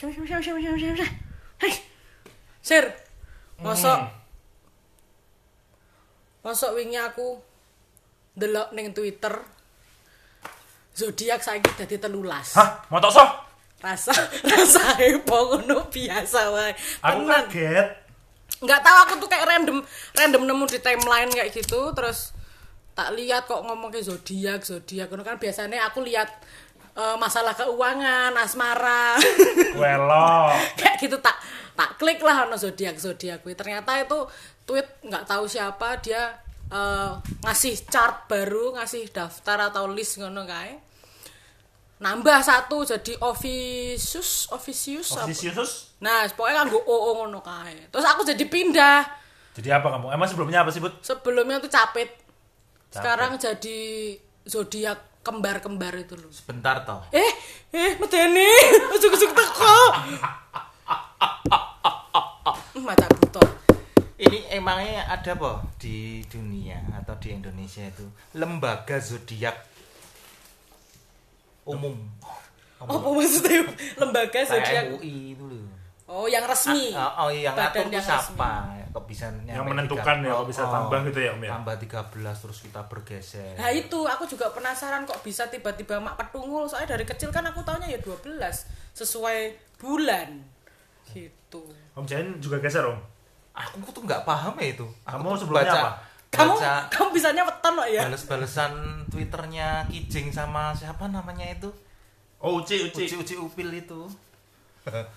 Siapa siapa siapa siapa siapa siapa. Hei. Sir. Mosok Hmm. Mosok wingi aku ndelok ning Twitter zodiak saiki dadi telulas. Hah, motok so? Rasa rasa heboh ngono biasa wae. Aku kaget. nggak tahu aku tuh kayak random random nemu di timeline kayak gitu terus tak lihat kok ngomong ke zodiak zodiak kan biasanya aku lihat eh, masalah keuangan asmara Welo. kayak gitu tak tak klik lah ono zodiak zodiak kuwi. ternyata itu tweet nggak tahu siapa dia eh, ngasih chart baru ngasih daftar atau list ngono kae nambah satu jadi officius officius? Officius. nah pokoknya nganggo oo ngono kae terus aku jadi pindah Jadi apa kamu? Emang sebelumnya apa sih, Bud? sebelumnya tuh capit sekarang jadi zodiak kembar-kembar itu loh Sebentar toh. eh eh medeni ujuk-ujuk teko maca buto Ini emangnya ada apa di dunia atau di Indonesia itu lembaga zodiak umum. apa maksudnya lembaga zodiak itu loh. Oh yang resmi Ah, oh, yang Badan ngatur yang siapa? Kok bisa Yang menentukan ya, kok bisa tambah gitu ya, Om ya? Tambah 13 terus kita bergeser. Nah itu aku juga penasaran kok bisa tiba-tiba mak petungul soalnya dari kecil kan aku taunya ya 12 sesuai bulan gitu. Om Jain juga geser, Om. Aku tuh nggak paham ya itu. Aku Kamu sebelumnya baca, apa? Kamu baca kamu bisanya weton loh ya. balas-balasan twitternya Kijing sama siapa namanya itu Oh, Uci, Uci. uci-uci upil itu Ah, ah, ah.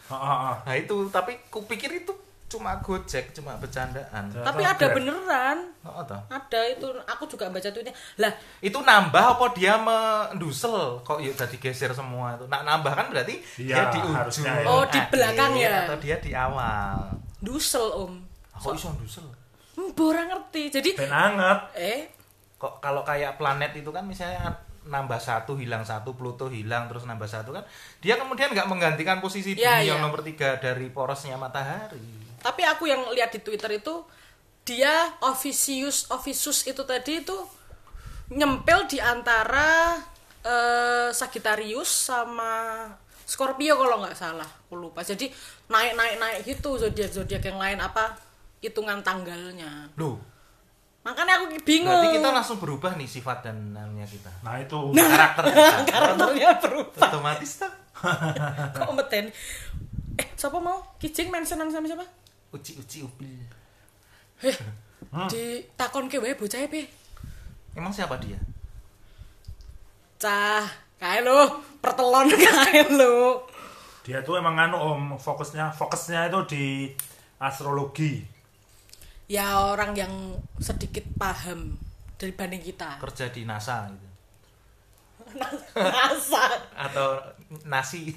Nah itu tapi kupikir itu cuma gojek cuma bercandaan Ternyata Tapi ada keren. beneran. oh, toh. Ada itu aku juga baca tweetnya. Lah, itu nambah apa dia mendusel kok yuk tadi geser semua itu nah nambah kan berarti Iya, dia di ujung ya. Oh, di akhir, belakang ya? atau dia di awal dusel Om. kok iso dusel Hmm, Bora ngerti. Jadi Ben anget. eh kok kalau kayak planet itu kan misalnya nambah satu hilang satu Pluto hilang terus nambah satu kan dia kemudian nggak menggantikan posisi Ya, bumi ya. yang nomor tiga dari porosnya matahari. Tapi aku yang lihat di Twitter itu dia officius officius itu tadi itu nyempil di antara eh, Sagittarius sama Scorpio kalau nggak salah aku lupa. Jadi naik naik naik gitu zodiak zodiak yang lain apa hitungan tanggalnya. Loh makanya aku bingung. Berarti kita langsung berubah nih sifat dan namanya kita. Nah, itu. karakter kita. Karakternya berubah. Otomatis tuh. Kok meten? Eh siapa mau? Kijing mentionan sama siapa? Uci uci upil. Eh di takon ke wae bocah pe emang siapa dia? Cah kae lo pertelon kae lo Dia tuh emang anu, Om, fokusnya fokusnya itu di astrologi. Ya orang yang sedikit paham dibanding kita. Kerja di NASA gitu. Masa atau nasi.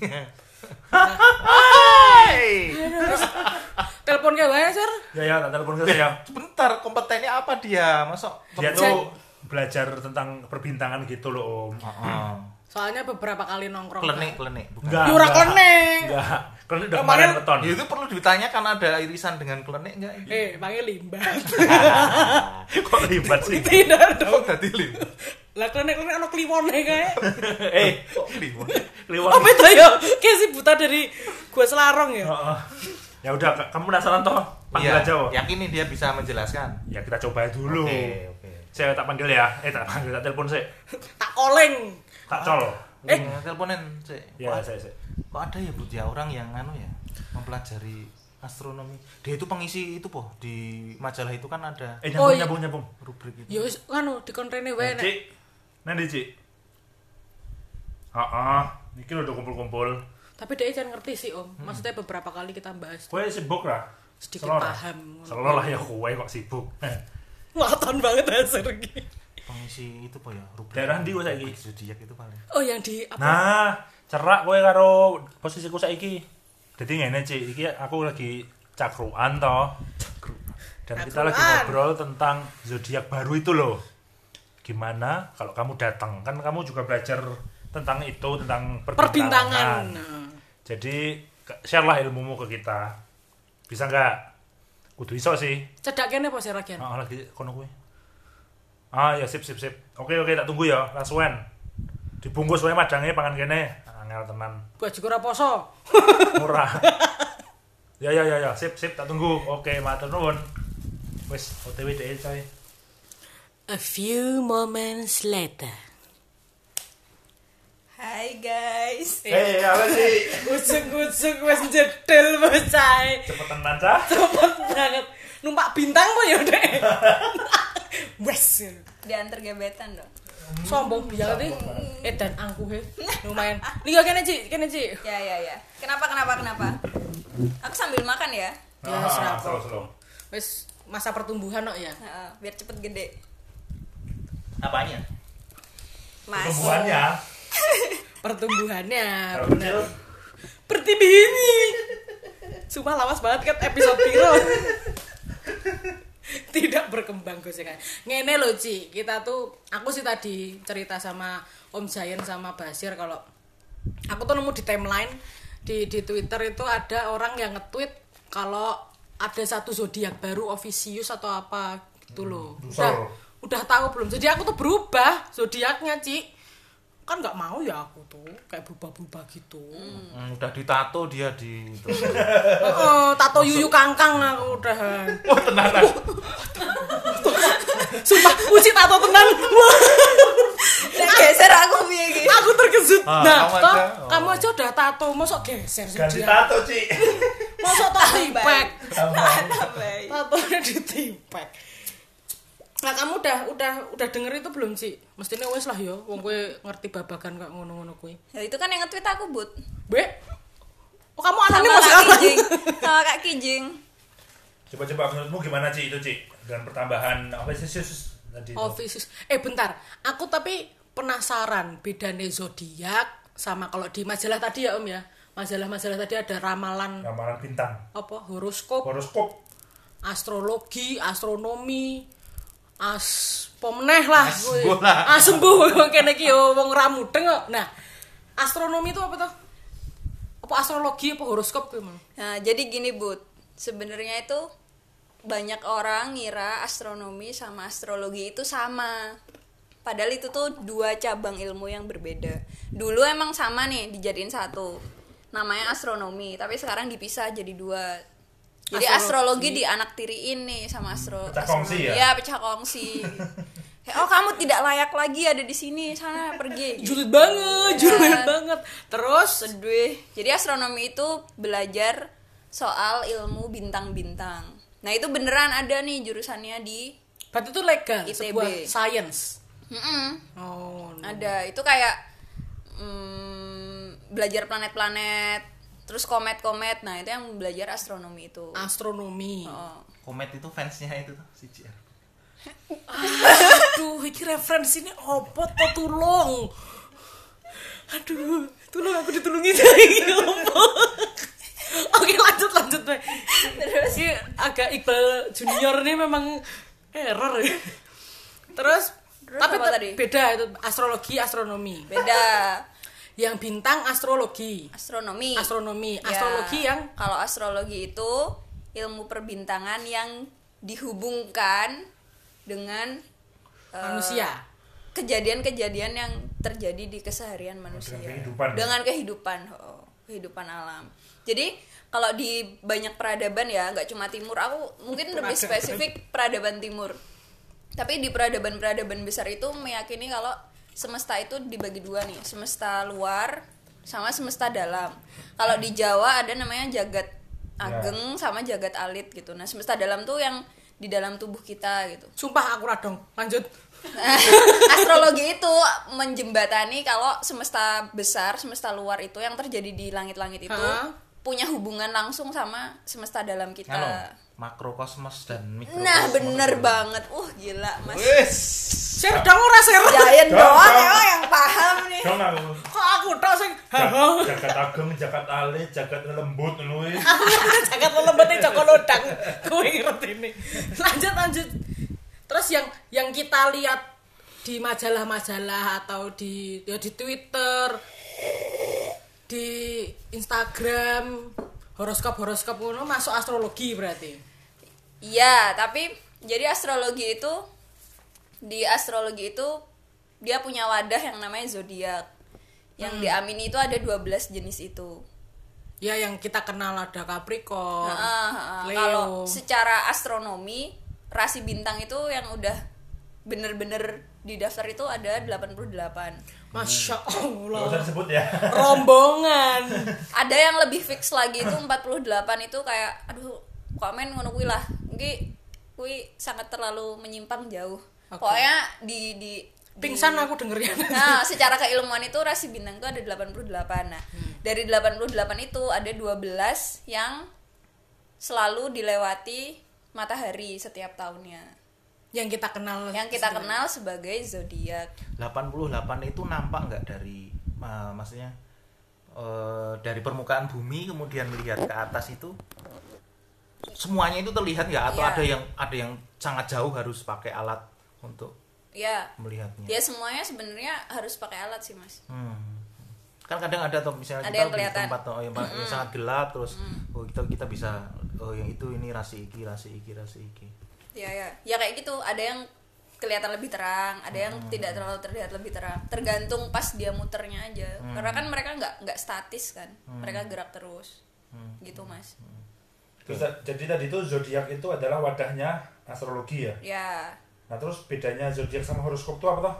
Telepon ke wae sir Ya, ya, tak telepon ke saya. sebentar kompetennya apa dia? Masuk Dia tuh belajar tentang perbintangan gitu loh, Om. Soalnya beberapa kali nongkrong klenik klenik bukan Enggak. Yura enggak. klenik. Enggak. Klenik udah Kemarin- beton. Ya, itu perlu ditanyakan ada irisan dengan klenik enggak eh panggil limbah Kok ribet sih? tidak dong Oh, tadi lim. lah klenik klenik anak kliwon kayak eh, Kok lim? kliwon. apa itu ya kayak si buta dari gua selarong ya Heeh. Ya udah, kamu penasaran toh? Panggil Iya, aja. Yakin nih dia bisa menjelaskan. Ya kita coba dulu. Oke, oke. Saya tak panggil ya. Eh, tak panggil, tak telepon sih. tak koleng Tak col. Eh, teleponin sih. Ya, saya, saya. kok ada ya Bud ya orang yang anu ya mempelajari astronomi. Dia itu pengisi itu po di majalah itu kan ada Eh, Oh, nyambung, iya. nyambung, nyambung. rubrik itu. ya wis anu dikontrene wae nek Cik, nanti Cik. Heeh, iki udah kumpul-kumpul. tapi dia jangan ngerti sih om maksudnya beberapa kali kita bahas Kowe sibuk lah. Sedikit Selo lah. paham. Selo lah ya kowe kok sibuk. Eh, Waton banget hasil iki. Pengisi itu po ya rubrik. Daerah ndi kok saiki? Zodiak itu paling. Oh yang di apa? Nah, cerak kowe karo posisiku saiki. Jadi ngene, Cik, iki aku lagi cakruan toh. Dan kita lagi ngobrol tentang zodiak baru itu loh. Gimana kalau kamu datang? Kan kamu juga belajar tentang itu, tentang Perbintangan. perbintangan. Nah. Jadi share lah ilmumu ke kita. Bisa nggak? Kudu iso sih. Cedak kene apa sih Ragian? Ah, lagi kono kuwi. Ah, ya sip sip sip. Oke oke tak tunggu ya, lasuan. Dibungkus wae madange pangan kene. Ah, angel tenan. baju ora poso Murah. ya ya ya ya, sip sip tak tunggu. Oke, matur nuwun. Wis OTW deh coy. a few moments later Hai guys. Eh, apa sih? usuk-usuk wis jedel bocah Cepet tenan cah. cepet banget numpak bintang kok ya dek wes Diantar gebetan dong. sombong biar nih eh dan angkuh he lumayan lihat kene cik kene cik Ya ya ya. Kenapa kenapa kenapa? Aku sambil makan ya. Ya, Ah, serap. slow slow. wes masa pertumbuhan kok ya Heeh, biar cepet gede. Apanya? Mas. Tumbuhannya. pertumbuhannya Kalau bener kecil, seperti ini Sumpah lawas banget kan episode piro tidak berkembang gosengan ngene loh Ci. Kita tuh aku sih tadi cerita sama Om Zain sama Basir kalau aku tuh nemu di timeline di di Twitter itu ada orang yang nge-tweet kalau ada satu zodiak baru Officius atau apa gitu loh Hmm, udah udah tahu belum? Jadi aku tuh berubah zodiaknya Ci kan nggak mau ya aku tuh kayak berubah-berubah gitu Hmm, udah ditato dia di itu. Oh, tato yuyu kangkang aku udah. Oh, tenanan. Sumpah, uci tato tenan. Wah, Nek geser aku piye aku terkejut. Ah, nah, kamu aja. Oh. kamu aja udah tato, mosok geser sih ganti tato, Ci. Mosok tak tipek. Tatonya ditipek. Nah, kamu udah udah udah denger itu belum sih? Mestinya wes lah yo, wong kowe ngerti babagan kok ngono-ngono kuwi. Ya itu kan yang nge-tweet aku, Bud. Be. Oh, kamu anaknya Kak masih anak. Kijing. Sama Kak Kijing. Coba-coba menurutmu gimana, Ci, itu, Ci? Dengan pertambahan apa sih tadi itu? Oh, Offices. Eh bentar, aku tapi penasaran bedanya zodiak sama kalau di majalah tadi ya Om ya. Majalah-majalah tadi ada ramalan Ramalan bintang. apa horoskop, Horoskop. astrologi, astronomi, as pemeneh lah As sembuh lah. Sembuh kene iki yo wong ra mudeng kok. Nah, astronomi itu apa tuh? Apa astrologi apa horoskop kuwi Mang? Nah, jadi gini, Bud. Sebenarnya itu banyak orang ngira astronomi sama astrologi itu sama. Padahal itu tuh dua cabang ilmu yang berbeda. Dulu emang sama nih dijadiin satu. Namanya astronomi, tapi sekarang dipisah jadi dua. Jadi Astrologi. astrologi, di anak tiriin nih sama astro. Pecah kongsi ya? Iya, pecah kongsi. Kayak, oh kamu tidak layak lagi ada di sini, sana pergi. Julid banget, julid banget. Terus Sedih. Jadi astronomi itu belajar soal ilmu bintang-bintang. Nah itu beneran ada nih jurusannya di. berarti itu legal, ITB. sebuah science. Mm-mm, Oh, no. ada itu kayak mm, belajar planet-planet, terus komet-komet. Nah itu yang belajar astronomi itu. astronomi. Oh. Komet itu fansnya itu tuh si JR. Aduh, iki referensinya opo to tulung. Aduh, tulung aku ditulungi dari opo. Oke, lanjut lanjut Be. Terus Ini agak Iqbal Junior ini memang error ya. Terus, Terus tapi tadi? beda itu astrologi astronomi. Beda Yang bintang astrologi. astronomi. Astronomi, Ya, astrologi yang kalau astrologi itu ilmu perbintangan yang dihubungkan dengan eh, manusia. kejadian-kejadian yang terjadi di keseharian manusia Dengan kehidupan. dengan kehidupan oh, kehidupan alam jadi kalau di banyak peradaban ya nggak cuma timur aku mungkin lebih spesifik peradaban timur tapi di peradaban-peradaban besar itu meyakini kalau semesta itu dibagi dua nih semesta luar sama semesta dalam kalau di Jawa ada namanya jagat ageng sama jagat alit gitu nah semesta dalam tuh yang di dalam tubuh kita gitu Sumpah aku radong. Lanjut. astrologi itu menjembatani kalau semesta besar, semesta luar itu yang terjadi di langit-langit itu Hah? punya hubungan langsung sama semesta dalam kita. Halo, makrokosmos dan mikrokosmos. Nah, bener banget. Uh, gila, Mas. Wes. Share dong ora share. Dong, doang emang yang paham nih. Dong aku. Kok aku tok sing Jagat ageng, jagat alit, jagat lembut ngono kuwi. Jangan lelembetnya Joko Lodang. Gue ngerti ini. Lanjut lanjut. Terus yang yang kita lihat di majalah-majalah atau di ya di Twitter, di Instagram, horoskop-horoskop ngono masuk astrologi berarti. Iya, tapi jadi astrologi itu di astrologi itu dia punya wadah yang namanya zodiak. Yang diamini itu ada 12 jenis itu. Ya yang kita kenal ada Capricorn, Ah, ah, ah. Leo. Kalau secara astronomi, rasi bintang itu yang udah bener-bener di daftar itu ada 88. Masya Gak usah Allah. disebut ya. Rombongan. Ada yang lebih fix lagi itu 48 itu kayak aduh komen ngono kuwi lah. Iki kuwi sangat terlalu menyimpang jauh. Oke. Pokoknya di di di- Pingsan aku dengernya. Nah, secara keilmuan itu rasi bintang itu ada 88. Nah, dari 88 itu ada 12 yang selalu dilewati matahari setiap tahunnya. yang kita kenal. Yang kita kenal sebagai zodiak. 88 itu nampak nggak dari uh, maksudnya eh, dari permukaan bumi kemudian melihat ke atas itu semuanya itu terlihat nggak atau Iya. ada yang ada yang sangat jauh harus pakai alat untuk Ya, melihatnya ya semuanya sebenarnya harus pakai alat sih, Mas. Hmm. kan kadang ada tuh misalnya Ada kita yang di kelihatan. tempat oh, yang, yang sangat gelap terus oh kita kita bisa oh yang itu ini rasi iki rasi iki rasi iki Ya, ya. Ya kayak gitu, ada yang kelihatan lebih terang, ada yang tidak terlalu terlihat lebih terang. Tergantung pas dia muternya aja. Karena kan mereka nggak nggak statis kan. Mereka gerak terus. Gitu, Mas. Terus jadi tadi itu zodiak itu adalah wadahnya astrologi ya. Ya. Nah terus bedanya zodiak sama horoskop itu apa toh?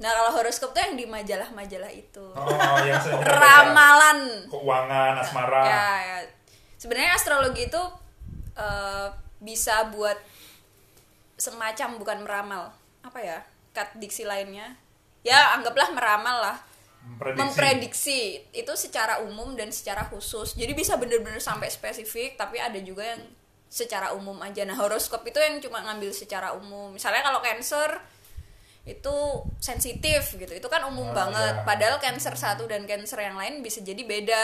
Nah, kalau horoskop tuh yang di majalah-majalah itu. Oh, yang kita baca. Ramalan. keuangan, asmara. Ya, ya. Sebenarnya astrologi itu eh, bisa buat semacam bukan meramal. Apa ya? Kat diksi lainnya. Ya, anggaplah meramal lah. Memprediksi. Memprediksi itu secara umum dan secara khusus. Jadi bisa bener-bener sampai spesifik, tapi ada juga yang secara umum aja. Nah, horoskop itu yang cuma ngambil secara umum. Misalnya kalau Cancer itu sensitif gitu. Itu kan umum Oh, banget. iya. Padahal Cancer satu dan Cancer yang lain bisa jadi beda.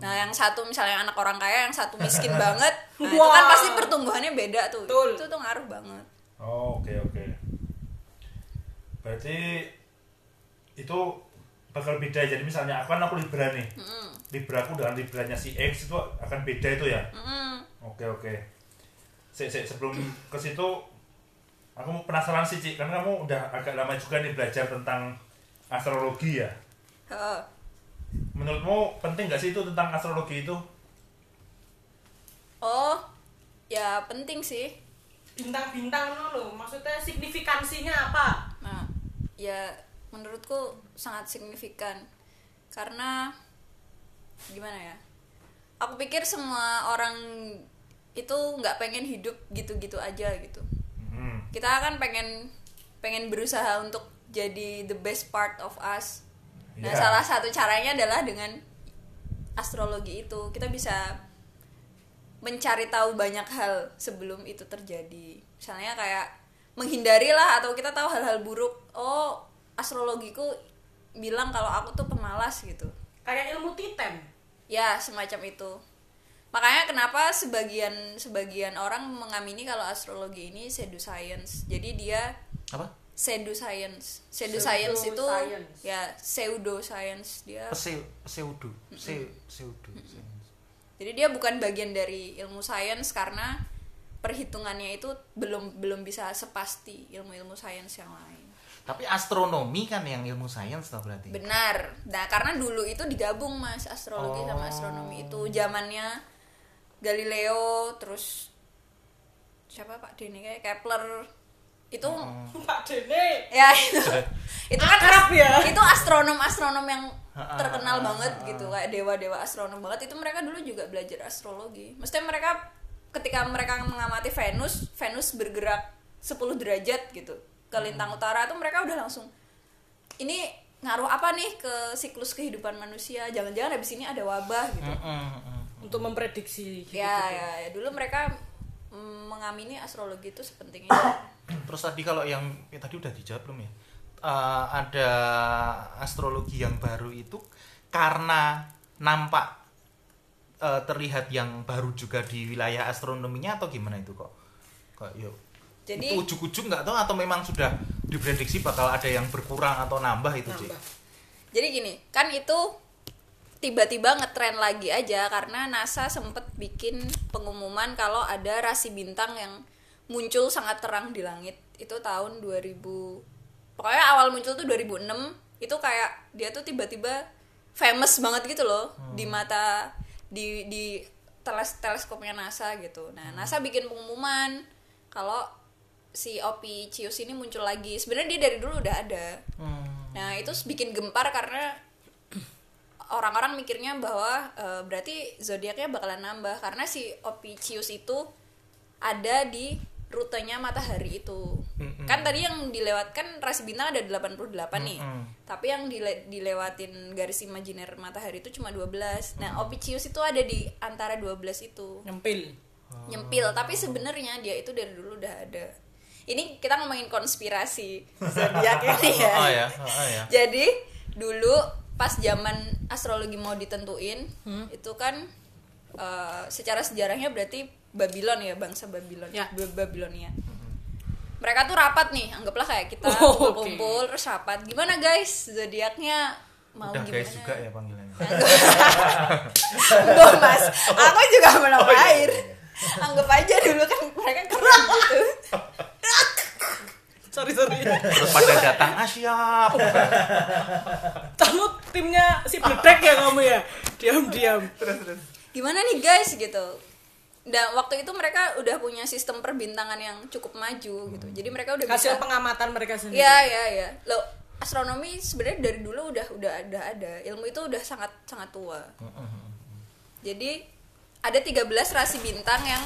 Nah, yang satu misalnya anak orang kaya, yang satu miskin banget. Nah, itu kan pasti pertumbuhannya beda tuh. Betul. Itu tuh ngaruh banget. Oh, oke oke. Berarti itu bakal beda. Jadi misalnya aku kan aku Libra nih. Libra aku dengan Libranya si X itu akan beda itu ya. Mm. Oke oke. Se se- sebelum ke situ aku penasaran sih Cik, karena kamu udah agak lama juga nih belajar tentang astrologi ya. Heeh. Menurutmu penting gak sih itu tentang astrologi itu? Oh, ya penting sih. Bintang-bintang dulu, maksudnya signifikansinya apa? Nah, ya menurutku sangat signifikan karena gimana ya? Aku pikir semua orang itu nggak pengen hidup gitu-gitu aja gitu. Hmm. Kita kan pengen pengen berusaha untuk jadi the best part of us. Nah, Iya. salah satu caranya adalah dengan astrologi itu. Kita bisa mencari tahu banyak hal sebelum itu terjadi. Misalnya kayak menghindari lah atau kita tahu hal-hal buruk. Oh, astrologiku bilang kalau aku tuh pemalas gitu. Kayak ilmu titem. Ya, semacam itu. Makanya kenapa sebagian sebagian orang mengamini kalau astrologi ini pseudoscience. Jadi dia apa pseudoscience. Pseudoscience itu Pseudoscience. ya pseudoscience dia. Pseu- pseudo Se- pseudo Jadi dia bukan bagian dari ilmu sains karena perhitungannya itu belum belum bisa sepasti ilmu-ilmu sains yang lain. Tapi astronomi kan yang ilmu sains toh berarti. Benar. Nah, karena dulu itu digabung Mas astrologi sama Oh. astronomi itu. Zamannya Galileo terus siapa Pak Dene kayak Kepler. Itu Pak Dene. ya itu. Itu kan Akrab ya. itu astronom astronom yang terkenal banget gitu kayak dewa dewa astronom banget. Itu mereka dulu juga belajar astrologi. Mesti mereka ketika mereka mengamati Venus Venus bergerak 10 derajat gitu ke lintang utara itu mereka udah langsung ini ngaruh apa nih ke siklus kehidupan manusia? Jangan-jangan habis ini ada wabah gitu. Mm-mm, mm-mm. Untuk memprediksi gitu. ya, ya ya. Dulu mereka mm, mengamini astrologi itu sepenting itu terus tadi kalau yang ya, tadi udah dijawab belum ya? Eh, ada astrologi yang baru itu karena nampak eh, terlihat yang baru juga di wilayah astronominya atau gimana itu kok? Kok yuk Jadi- itu ujuk-ujuk nggak tahu atau memang sudah diprediksi bakal ada yang berkurang atau nambah itu Cik? Nambah. Jadi gini, kan itu tiba-tiba ngetren lagi aja karena NASA sempet bikin pengumuman kalau ada rasi bintang yang muncul sangat terang di langit. Itu tahun 2000 Pokoknya awal muncul tuh 2006, itu kayak dia tuh tiba-tiba famous banget gitu loh di mata di di teles teleskopnya NASA gitu. Nah, NASA bikin pengumuman kalau si Opicius ini muncul lagi. Sebenarnya dia dari dulu udah ada. Hmm. Nah, itu bikin gempar karena orang-orang mikirnya bahwa eh, berarti zodiaknya bakalan nambah karena si Opicius itu ada di rutenya matahari itu. Mm-mm. Kan tadi yang dilewatkan rasi bintang ada 88 nih. Mm-mm. Tapi yang dile- dilewatin garis imajiner matahari itu cuma 12. Nah, Opicius itu ada di antara 12 itu Nyempil. nyempil tapi sebenarnya dia itu dari dulu udah ada ini kita ngomongin konspirasi zodiak ini ya. Oh ya, oh ya. jadi dulu pas zaman astrologi mau ditentuin itu kan eh, secara sejarahnya berarti Babylon ya bangsa Babylon Ya. Ba- Babilonia mereka tuh rapat nih anggaplah kayak kita Oh, oke. kumpul terus rapat. Gimana guys? Zodiaknya mau Udah gimana? guys juga ya panggilannya. Enggak mas, aku juga minum air Anggap aja dulu kan mereka keren gitu Sorry sorry. Terus pada datang, ah siap. Kamu timnya si Bledek ya kamu ya. Diam diam. Gimana nih guys gitu Dan waktu itu mereka udah punya sistem perbintangan yang cukup maju gitu Jadi mereka udah Hasil bisa pengamatan mereka sendiri. Iya iya iya Lo astronomi sebenarnya dari dulu udah udah ada ada ilmu itu udah sangat sangat tua jadi ada 13 rasi bintang yang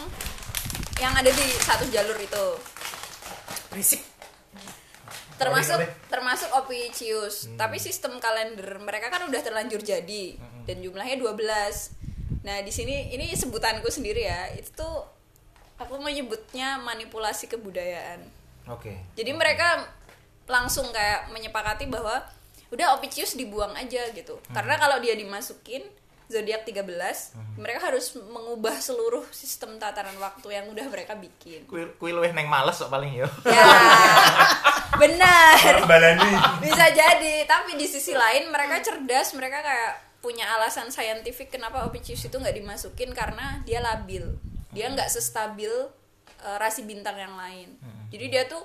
yang ada di satu jalur itu Berisik. termasuk termasuk Opicius. Tapi sistem kalender mereka kan udah terlanjur jadi. Dan jumlahnya 12 nah di sini ini sebutanku sendiri ya. Itu tuh aku menyebutnya manipulasi kebudayaan. Oke. jadi mereka langsung kayak menyepakati bahwa udah Opicius dibuang aja gitu. Karena kalau dia dimasukin zodiak 13 mereka harus mengubah seluruh sistem tataran waktu yang udah mereka bikin. Kuil kuil luwih neng males kok paling yo. ya benar. Bisa jadi tapi di sisi lain mereka cerdas mereka kayak punya alasan saintifik kenapa Opicius itu nggak dimasukin karena dia labil. Dia nggak sestabil eh, rasi bintang yang lain. Jadi dia tuh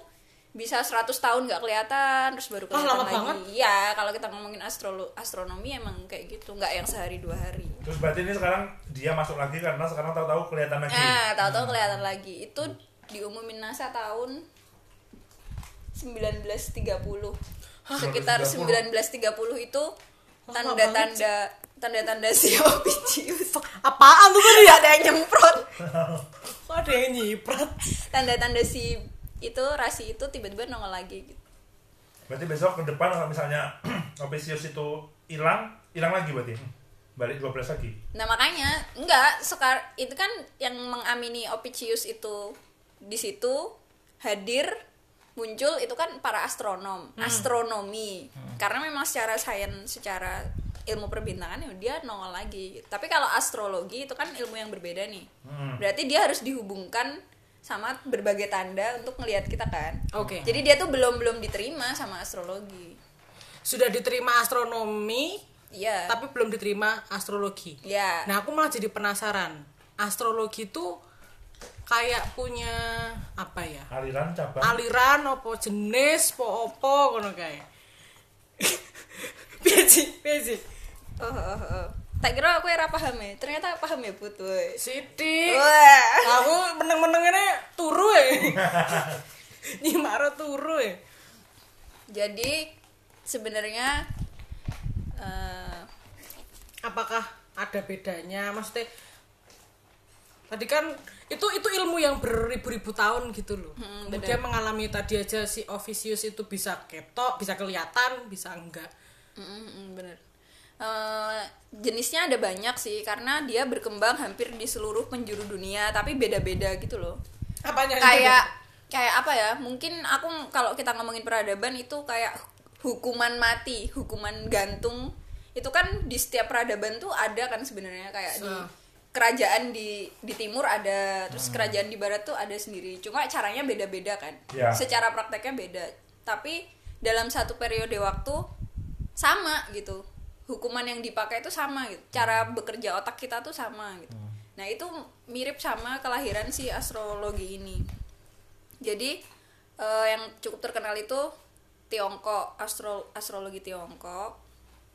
bisa 100 tahun nggak kelihatan terus baru Ah, kelihatan lama lagi. banget. iya kalau kita ngomongin astrolo astronomi emang kayak gitu nggak yang sehari dua hari. Terus berarti ini sekarang dia masuk lagi karena sekarang tahu-tahu kelihatan lagi. nah tahu-tahu kelihatan lagi. Itu diumumin NASA tahun 1930 sekitar 1930 itu tanda-tanda tanda-tanda si Opicius Apaan tuh tadi ya? ada yang nyemprot? Kok ada yang nyiprat? tanda-tanda si itu rasi itu tiba-tiba nongol lagi gitu. Berarti besok ke depan kalau misalnya Opisius itu hilang, hilang lagi berarti. Balik 12 lagi. Nah makanya enggak sekar itu kan yang mengamini Opicius itu di situ hadir muncul itu kan para astronom astronomi karena memang secara sains secara ilmu perbintangan ya dia nongol lagi tapi kalau astrologi itu kan ilmu yang berbeda nih Hmm. berarti dia harus dihubungkan sama berbagai tanda untuk ngelihat kita kan Oke. jadi dia tuh belum belum diterima sama astrologi Sudah diterima astronomi, iya tapi belum diterima astrologi. ya Nah, aku malah jadi penasaran. Astrologi itu kayak punya apa ya? Aliran cabang. Aliran apa jenis apa apa ngono kae. Piye sih? Piye sih? oh, oh, oh. Tak kira aku ora paham ya ternyata paham ya put woy. Siti. Wah. Aku meneng-meneng ini turu ya. Nyimaro turu ya. Jadi sebenarnya eh, Apakah ada bedanya? Maksudnya tadi kan itu itu ilmu yang beribu-ribu tahun gitu loh. Hmm, Kemudian mengalami tadi aja si Officius itu bisa ketok, bisa kelihatan, bisa enggak. mm, mm, mm, bener. Eh, jenisnya ada banyak sih karena dia berkembang hampir di seluruh penjuru dunia tapi beda-beda gitu loh. Apanya? Kayak kayak apa ya? Mungkin aku kalau kita ngomongin peradaban itu kayak hukuman mati, hukuman gantung. Itu kan di setiap peradaban tuh ada kan sebenarnya kayak di So. kerajaan di di timur ada, terus kerajaan di barat tuh ada sendiri. Cuma caranya beda-beda kan. Ya. Secara prakteknya beda. Tapi dalam satu periode waktu sama gitu. Hukuman yang dipakai itu sama gitu. Cara bekerja otak kita tuh sama gitu. Nah, itu mirip sama kelahiran si astrologi ini. Jadi eh, yang cukup terkenal itu Tiongkok, astro astrologi Tiongkok.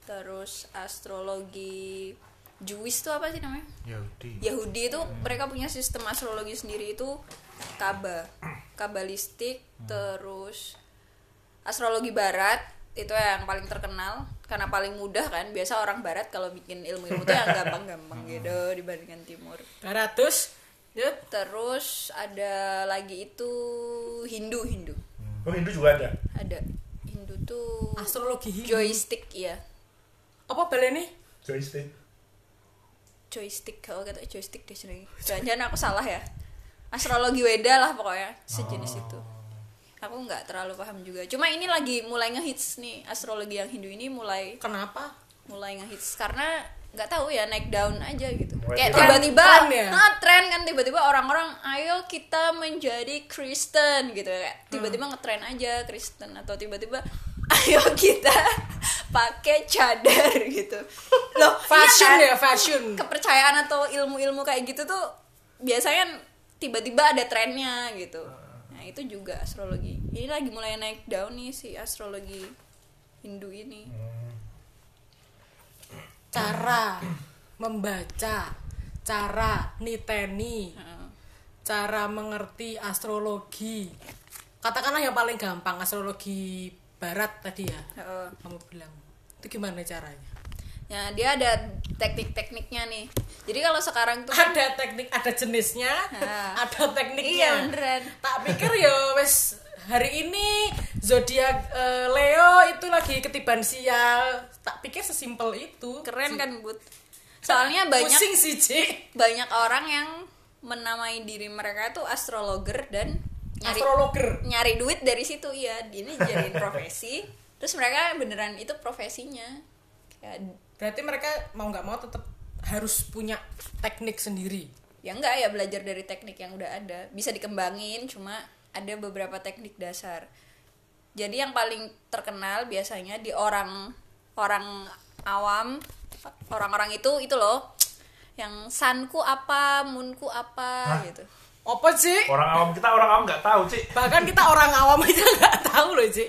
terus astrologi Jewish tuh apa sih namanya Yahudi Yahudi itu mereka punya sistem astrologi sendiri itu kaba kabalistik terus astrologi barat itu yang paling terkenal karena paling mudah kan biasa orang barat kalau bikin ilmu-ilmu itu yang gampang-gampang gitu dibandingkan timur Baratus. Yuk. terus ada lagi itu Hindu Hindu Oh Hindu juga ada. ada Hindu tuh Astrologi Hindu. joystick ya Apa baleni? Joystick. joystick kalau kata joystick deh sering jangan aku salah ya astrologi Weda lah pokoknya sejenis itu aku nggak terlalu paham juga cuma ini lagi mulai ngehits nih astrologi yang Hindu ini mulai Kenapa? mulai ngehits karena nggak tahu ya naik down aja gitu Mulai kayak tren. tiba-tiba Tren ya? nah, tren kan tiba-tiba orang-orang ayo kita menjadi Kristen gitu kayak tiba-tiba ngetren aja Kristen atau tiba-tiba ayo kita pakai cadar gitu loh Fashion iya kan? ya, fashion. kepercayaan atau ilmu-ilmu kayak gitu tuh biasanya tiba-tiba ada trennya gitu itu juga astrologi ini lagi mulai naik daun nih si astrologi Hindu ini Cara membaca, cara niteni, Heeh. cara mengerti astrologi. Katakanlah yang paling gampang astrologi barat tadi ya. Heeh. Kamu bilang. Itu gimana caranya? Ya, dia ada teknik-tekniknya nih. Jadi kalau sekarang tuh kan Ada teknik, ada jenisnya, Ah. ada tekniknya. Iya, beneran. Tak pikir ya wes hari ini zodiak eh, Leo itu lagi ketiban sial. Tak pikir sesimpel itu. keren kan, Bud. Soalnya banyak Pusing sih, Ci. banyak orang yang menamai diri mereka tuh astrologer dan nyari Astrologer. nyari duit dari situ ya. Ini jadiin profesi. Terus mereka beneran itu profesinya. Kayak Berarti mereka mau nggak mau tetap harus punya teknik sendiri. ya enggak ya belajar dari teknik yang udah ada bisa dikembangin cuma ada beberapa teknik dasar jadi yang paling terkenal biasanya di orang orang awam orang-orang itu itu loh yang sunku apa moonku apa gitu Apa sih? Orang awam kita orang awam nggak tahu sih. Bahkan kita orang awam aja nggak tahu loh, Ci.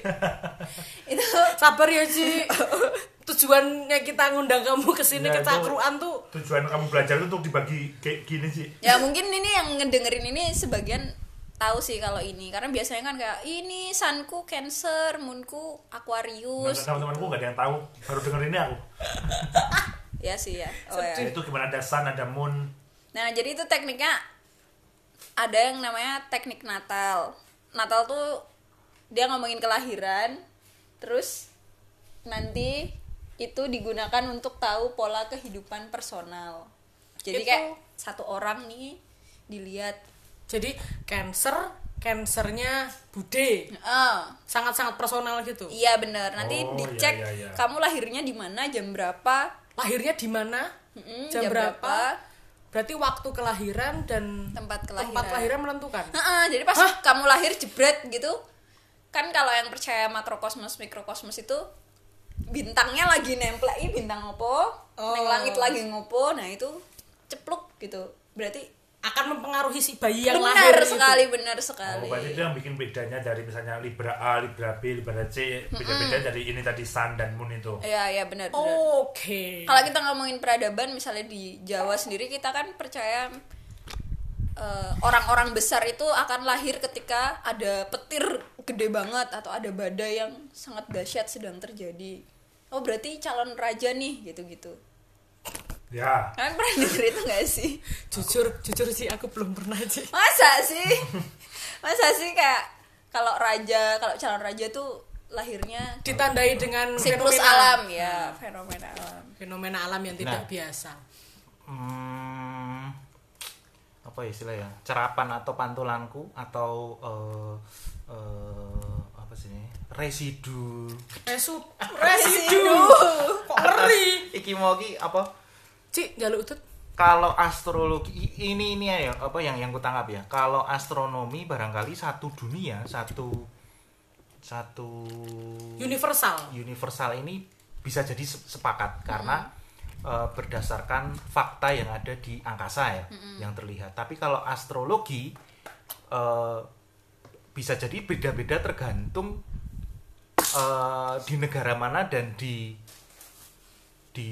itu Sabar ya, Ci. Tujuannya kita ngundang kamu ke sini Ya, ke cakruan tuh Tujuan kamu belajar itu untuk dibagi kayak gini sih. ya mungkin ini yang ngedengerin ini sebagian tahu sih kalau ini karena biasanya kan kayak ini sunku cancer moonku Nah, aquarius teman-temanku nggak ada yang tahu. Baru denger ini aku. ya sih ya oh ya Jadi itu gimana ada sun, ada moon. Nah, jadi itu tekniknya ada yang namanya teknik Natal. Natal tuh dia ngomongin kelahiran, terus nanti itu digunakan untuk tahu pola kehidupan personal. Jadi Itu- kayak satu orang nih dilihat, jadi cancer cancernya bude. Sangat-sangat personal gitu. Iya bener. Nanti Oh, dicek iya, iya, iya. kamu lahirnya di mana, jam berapa, lahirnya di mana? Mm-mm, jam, berapa? berarti waktu kelahiran dan tempat kelahiran. tempat kelahiran. menentukan? Heeh, jadi pas kamu lahir jebret gitu kan kalau yang percaya makrokosmos mikrokosmos itu bintangnya lagi nempel ih bintang ngopo Oh. neng langit lagi ngopo? Nah itu cepluk gitu. Berarti akan mempengaruhi si bayi yang benar lahir itu. sekali benar Oh, sekali berarti itu yang bikin bedanya dari misalnya Libra A, Libra B, Libra C, beda-beda dari ini tadi sun dan moon itu. iya iya benar benar. Oke. Kalau kita ngomongin peradaban misalnya di Jawa sendiri kita kan percaya eh, orang-orang besar itu akan lahir ketika ada petir gede banget atau ada badai yang sangat dahsyat sedang terjadi. Oh berarti calon raja nih gitu-gitu. Ya. Kalian pernah denger itu gak sih? jujur jujur sih aku belum pernah sih Masa sih? Masa sih kayak kalau raja, kalau calon raja tuh lahirnya ditandai dengan siklus fenomena- alam ya, fenomena alam. fenomena alam yang tidak Nah. biasa hmm, apa ya istilahnya cerapan atau pantulanku atau eh, eh, apa sih ini? Residu. Resu residu. Kok ngeri? iki mau ki apa? Cik jaluk utut kalau astrologi i- ini ini ya apa yang yang kutangkap ya? Kalau astronomi barangkali satu dunia satu satu universal. universal ini bisa jadi se- sepakat karena eh, berdasarkan fakta yang ada di angkasa ya yang terlihat. Tapi kalau astrologi eh, bisa jadi beda-beda tergantung eh, di negara mana dan di di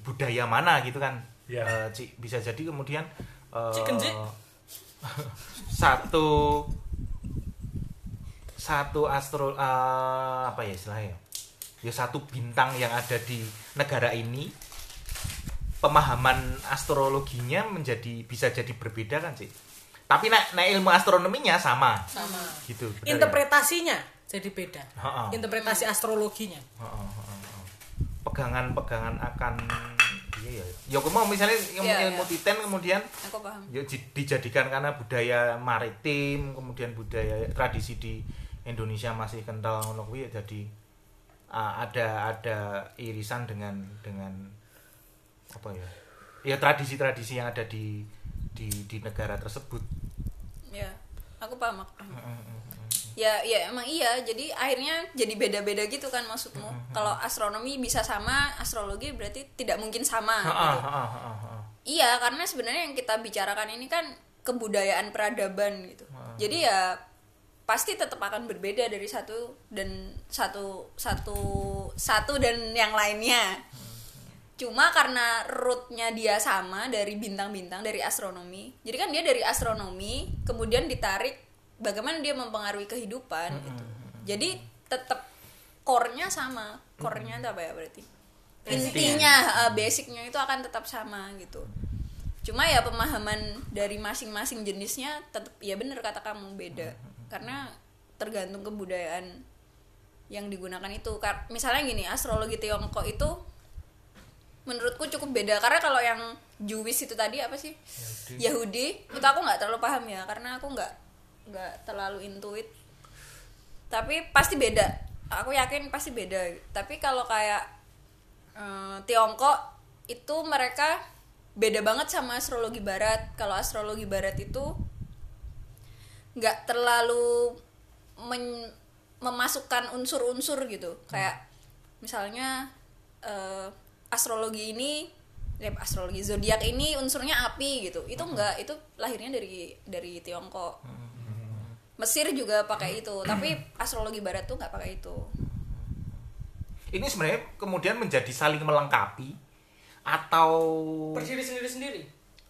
budaya mana gitu kan Iya. Eh, Ci, bisa jadi kemudian eh, Cik Genji. satu satu astro eh, apa ya istilahnya ya satu bintang yang ada di negara ini pemahaman astrologinya menjadi bisa jadi berbeda kan sih tapi nek nek ilmu astronominya sama. Sama. Gitu benar ya? interpretasinya jadi beda. Interpretasi astrologinya. Heeh, heeh, heeh. pegangan-pegangan akan iya ya ya aku mau misalnya ilmu, Iya, ilmu iya. titen kemudian aku paham. ya di- dijadikan karena budaya maritim kemudian budaya tradisi di Indonesia masih kental ngono ya jadi ah, ada ada irisan dengan dengan apa ya? Ya tradisi-tradisi yang ada di di di negara tersebut. Ya aku paham aku paham. Ya ya emang iya. Jadi akhirnya jadi beda-beda gitu kan maksudmu. Kalau astronomi bisa sama astrologi berarti tidak mungkin sama gitu. iya karena sebenarnya yang kita bicarakan ini kan kebudayaan peradaban gitu. Jadi ya pasti tetap akan berbeda dari satu dan satu satu satu dan yang lainnya cuma karena rootnya dia sama dari bintang-bintang dari astronomi. Jadi kan dia dari astronomi kemudian ditarik bagaimana dia mempengaruhi kehidupan gitu. Jadi tetap core-nya sama. Core-nya itu apa ya berarti? Intinya eh, basicnya itu akan tetap sama gitu. Cuma ya pemahaman dari masing-masing jenisnya tetap ya bener kata kamu beda. Karena tergantung kebudayaan yang digunakan itu. Kar- misalnya gini astrologi Tiongkok itu menurutku cukup beda. Karena kalau yang Jewish itu tadi apa sih? Yahudi, itu aku nggak terlalu paham ya karena aku nggak nggak terlalu intuit tapi pasti beda. Aku yakin pasti beda. Tapi kalau kayak eh, Tiongkok itu mereka beda banget sama astrologi barat. Kalau astrologi barat itu nggak terlalu men- memasukkan unsur-unsur gitu. Kayak misalnya eh, astrologi ini ya, astrologi zodiak ini unsurnya api gitu. Itu enggak itu lahirnya dari dari Tiongkok. Mesir juga pakai itu tapi astrologi barat tuh nggak pakai itu. Ini sebenarnya kemudian menjadi saling melengkapi atau berdiri sendiri sendiri?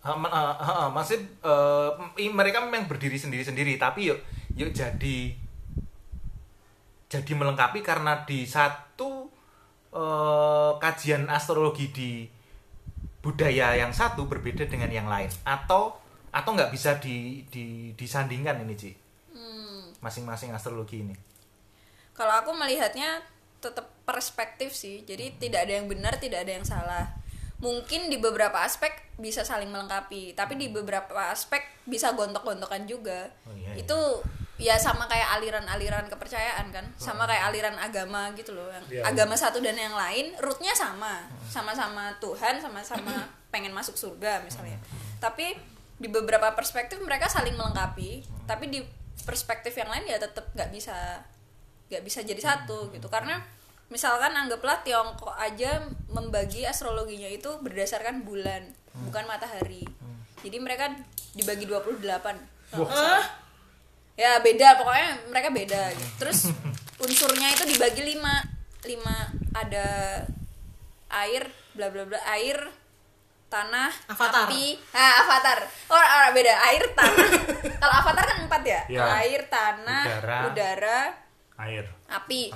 Ha, ma- ha, ha, ha, maksud eh, i- mereka memang berdiri sendiri-sendiri tapi yuk yuk jadi jadi melengkapi karena di satu eh, kajian astrologi di budaya yang satu berbeda dengan yang lain. Atau atau nggak bisa di, di disandingkan ini Ci? Masing-masing astrologi ini. Kalau aku melihatnya tetap perspektif sih. Jadi tidak ada yang benar tidak ada yang salah. Mungkin di beberapa aspek bisa saling melengkapi tapi di beberapa aspek bisa gontok-gontokan juga. Oh, iya, iya. itu ya sama kayak aliran-aliran kepercayaan kan? Sama kayak aliran agama gitu loh. Yang Iya. agama satu dan yang lain rootnya sama. Sama-sama Tuhan sama-sama pengen masuk surga misalnya. Tapi di beberapa perspektif mereka saling melengkapi tapi di perspektif yang lain ya tetap nggak bisa nggak bisa jadi satu gitu. Karena misalkan anggaplah Tiongkok aja membagi astrologinya itu berdasarkan bulan bukan matahari. Jadi mereka dibagi 28 kalau nggak salah. Ya beda. Pokoknya mereka beda gitu. terus unsurnya itu dibagi lima. Lima ada air bla bla bla. Air tanah Avatar. api. Ah avatar. Oh, oh beda. Air tanah. Kalau avatar kan empat ya? Ya. air tanah Udara. udara air. api.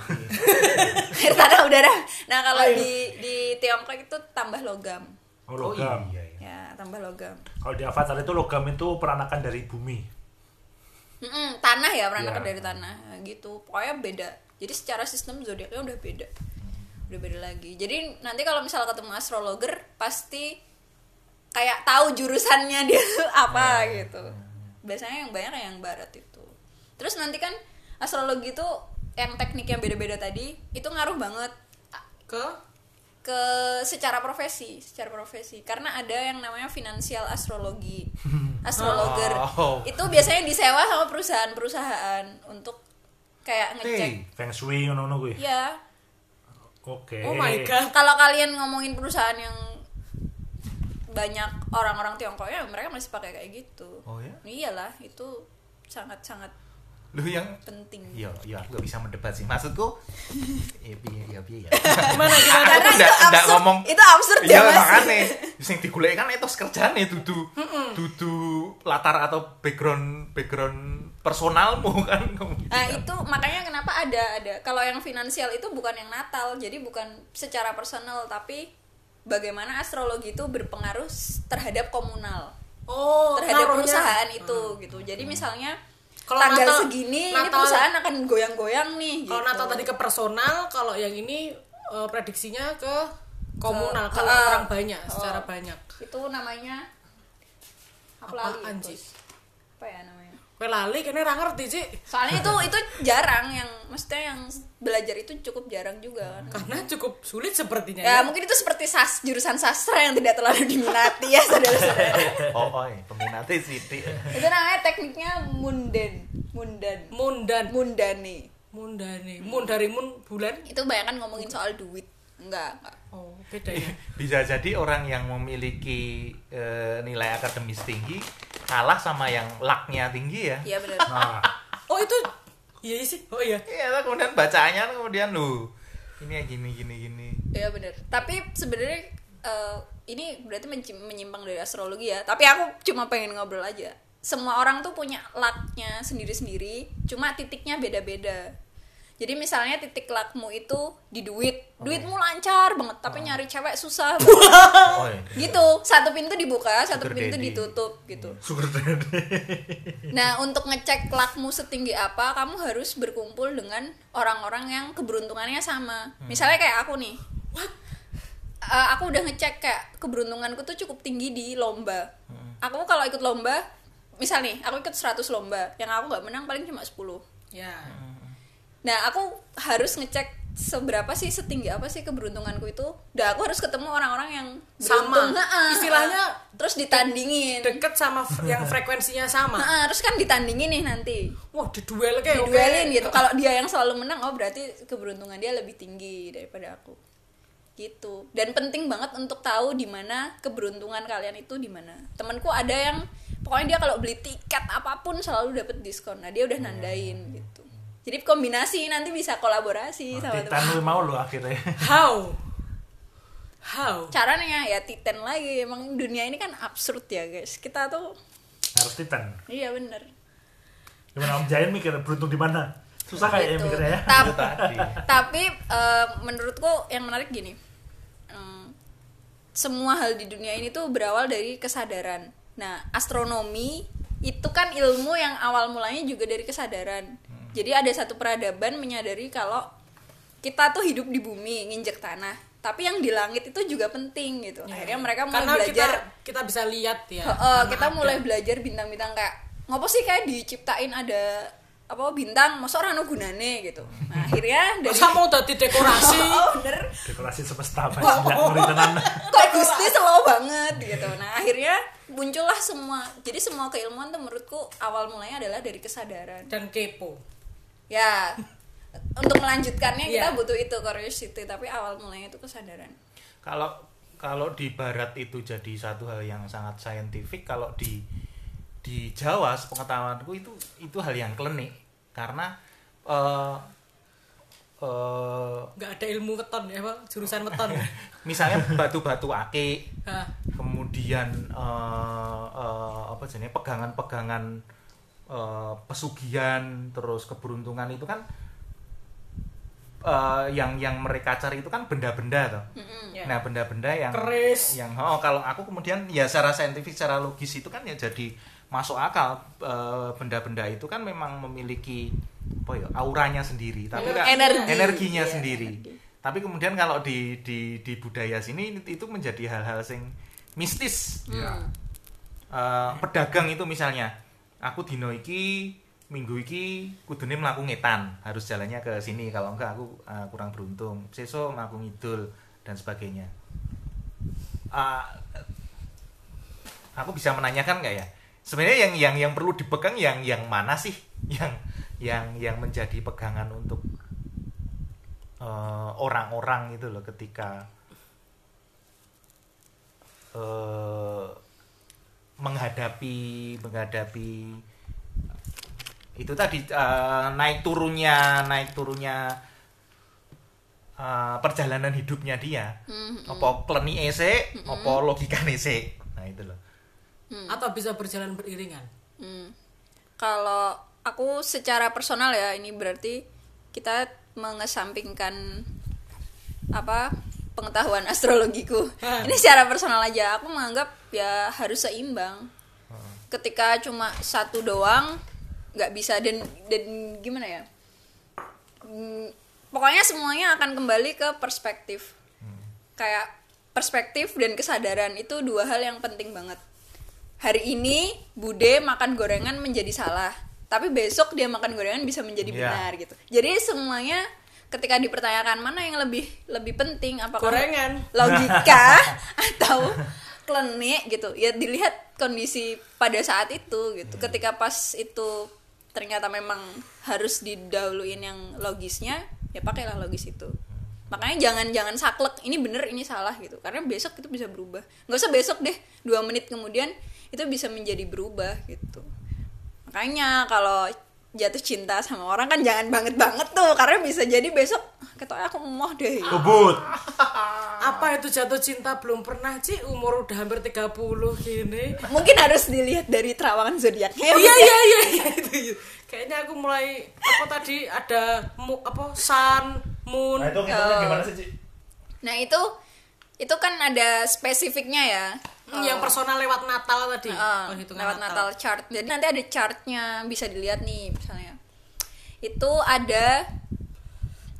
Air tanah udara. Nah kalau di di Tiongkok itu tambah logam. Oh, logam. Iya, iya. ya tambah logam. Kalau di avatar itu logam itu peranakan dari bumi Mm-mm, tanah ya peranakan Iya. dari tanah Nah, gitu. Pokoknya beda. Jadi secara sistem zodiaknya udah beda. Udah beda lagi. Jadi nanti kalau misal ketemu astrologer pasti kayak tahu jurusannya dia apa gitu. Biasanya yang banyak yang barat itu. Terus nanti kan astrologi itu yang teknik yang beda-beda tadi itu ngaruh banget. Ke ke secara profesi, secara profesi. Karena ada yang namanya finansial astrologi, astrologer. Oh. Itu biasanya disewa sama perusahaan-perusahaan untuk kayak ngecek. Hey. feng shui ngono kuwi Ya, oke oh my god kalau kalian ngomongin perusahaan yang banyak orang-orang Tiongkok ya mereka masih pakai kayak gitu. Oh ya? Iyalah, itu sangat-sangat lu yang penting Iya, iya aku gak bisa mendebat sih. Maksudku ya piye ya ya. Gimana gimana? Aku karena tuh itu ndak absurd ngomong itu absurd Iya ya mas makane sing digoleki kan etos kerjane dudu dudu latar atau background background personalmu kan. Nah itu makanya kenapa ada ada kalau yang finansial itu bukan yang natal jadi bukan secara personal tapi bagaimana astrologi itu berpengaruh terhadap komunal Oh, terhadap ngaruhnya. perusahaan itu gitu jadi misalnya Kalau tanggal Natal- segini ini Natal- perusahaan akan goyang-goyang nih Kalau gitu. Natal tadi ke personal, kalau yang ini eh, prediksinya ke komunal, Ke- ke, ah. orang banyak, Oh. secara banyak. itu namanya apa lagi Ci? Bos? Apa ya namanya Kowe lali kene ra ngerti, Cik. soalnya itu itu jarang yang maksudnya yang belajar itu cukup jarang juga kan Karena cukup sulit sepertinya ya ya. mungkin itu seperti sas jurusan sastra yang tidak terlalu diminati ya saudara-saudara Oh, oh, iya, peminatnya sithik. itu namanya tekniknya munden mundan Mundan, mundani mundane. Mun dari mun bulan. itu banyak kan ngomongin soal duit enggak, enggak. Oh, beda ya. Bisa jadi orang yang memiliki eh, nilai akademis tinggi kalah sama yang lucknya tinggi ya. iya benar Nah, Oh, itu iya sih. Oh iya. Iya, lah, kemudian bacaannya kemudian lu ini ya gini gini gini. iya benar tapi sebenarnya eh, ini berarti menyimpang dari astrologi ya tapi aku cuma pengen ngobrol aja semua orang tuh punya lucknya sendiri-sendiri cuma titiknya beda-beda jadi misalnya titik luckmu itu di duit duitmu lancar banget tapi nyari cewek susah banget. Oh, iya. gitu satu pintu dibuka satu Sugar pintu daddy. ditutup gitu sugar daddy. Nah, untuk ngecek luckmu setinggi apa, kamu harus berkumpul dengan orang-orang yang keberuntungannya sama. Misalnya kayak aku nih. Eh, aku udah ngecek kayak keberuntunganku tuh cukup tinggi di lomba. Aku kalau ikut lomba, misal nih, aku ikut 100 lomba, yang aku nggak menang paling cuma 10. Ya. Nah, aku harus ngecek seberapa sih setinggi apa sih keberuntunganku itu. Dah aku harus ketemu orang-orang yang Sama. Heeh, Istilahnya terus ditandingin. Deket sama yang frekuensinya sama. Heeh, terus kan ditandingin nih nanti. Wah, diduel kayak diduelin gitu kalau dia yang selalu menang oh berarti keberuntungan dia lebih tinggi daripada aku gitu dan penting banget untuk tahu di mana keberuntungan kalian itu di mana temanku ada yang pokoknya dia kalau beli tiket apa pun selalu dapet diskon nah dia udah nandain gitu jadi kombinasi nanti bisa kolaborasi sama Titan teman lu mau lu akhirnya. How? How? caranya ya titen lagi emang dunia ini kan absurd ya guys kita tuh Harus Titan. iya bener Gimana Om Jain mikir beruntung di mana? Susah kayaknya Gitu. mikirnya ya. Tapi eh, menurutku yang menarik gini Em, semua hal di dunia ini tuh berawal dari kesadaran nah astronomi itu kan ilmu yang awal mulanya juga dari kesadaran jadi ada satu peradaban menyadari kalau kita tuh hidup di bumi nginjek tanah tapi yang di langit itu juga penting gitu akhirnya mereka mulai Karena belajar kita kita bisa lihat ya. Heeh, mana kita ada. mulai belajar bintang-bintang kayak ngopo sih kayak diciptain ada apa bintang masa orang no gunane gitu nah akhirnya dari Masa mau dadi dekorasi? oh bener Dekorasi semesta. Nggak ngeri tenan. kok gusti slow banget gitu nah akhirnya muncullah semua jadi semua keilmuan tuh menurutku awal mulanya adalah dari kesadaran dan kepo. Ya untuk melanjutkannya kita Iya. butuh itu curiosity tapi awal mulanya itu kesadaran Kalau kalau di barat itu jadi satu hal yang sangat saintifik, kalau di di Jawa sepengetahuanku itu itu hal yang klinik karena eh eh, Nggak ada ilmu weton ya, Bang? Jurusan weton. misalnya batu-batu akik Hah. kemudian eh, eh, apa jenis pegangan-pegangan eh, pesugihan terus keberuntungan itu kan eh, yang yang mereka cari itu kan benda-benda toh. Ya. Nah, benda-benda yang Keris. yang oh kalau aku kemudian ya secara saintifik secara logis itu kan ya jadi masuk akal eh, benda-benda itu kan memang memiliki apa ya auranya sendiri tapi kan Energi. energinya Iya, sendiri. energi. Tapi kemudian kalau di di di budaya sini itu menjadi hal-hal sing mistis. Hmm. Eh, pedagang itu misalnya aku dino iki minggu iki kudune mlaku ngetan harus jalannya ke sini. Kalau enggak aku eh, kurang beruntung. Seso mlaku ngidul dan sebagainya. Ah, aku bisa menanyakan nggak ya? Sebenarnya yang yang yang perlu dipegang yang yang mana sih? Yang yang yang menjadi pegangan untuk eh, orang-orang itu loh ketika eh, menghadapi menghadapi itu tadi eh, naik turunnya naik turunnya eh, perjalanan hidupnya dia. Apa kleni ese apa logika ese nah itu loh. Atau bisa berjalan beriringan? Hmm. Kalau aku secara personal ya ini berarti kita mengesampingkan apa pengetahuan astrologiku. Hmm. ini secara personal aja aku menganggap ya harus seimbang. Ketika cuma satu doang nggak bisa dan dan gimana ya? Hmm, pokoknya semuanya akan kembali ke perspektif. Kayak perspektif dan kesadaran itu dua hal yang penting banget hari ini Bude makan gorengan menjadi salah tapi besok dia makan gorengan bisa menjadi Iya. benar gitu jadi semuanya ketika dipertanyakan mana yang lebih lebih penting? Apakah Gorengan. logika atau klenik gitu? Ya dilihat kondisi pada saat itu gitu. Ketika pas itu ternyata memang harus didahuluin yang logisnya ya pakailah logis itu. Makanya jangan jangan saklek ini bener ini salah gitu. Karena besok itu bisa berubah. Nggak usah besok deh dua menit kemudian itu bisa menjadi berubah gitu. Makanya kalau jatuh cinta sama orang kan jangan banget banget tuh karena bisa jadi besok ketoknya aku emoh deh kebut apa itu jatuh cinta belum pernah Ci umur udah hampir 30 gini mungkin harus dilihat dari terawangan zodiaknya Oh, iya iya iya iya itu itu. kayaknya aku mulai apa tadi ada mu, apa sun moon Nah itu Oh. gimana sih, Ci? Nah itu itu kan ada spesifiknya ya. Hmm, yang personal lewat Natal tadi Uh, lewat Natal. chart. Jadi nanti ada chartnya bisa dilihat nih misalnya. Itu ada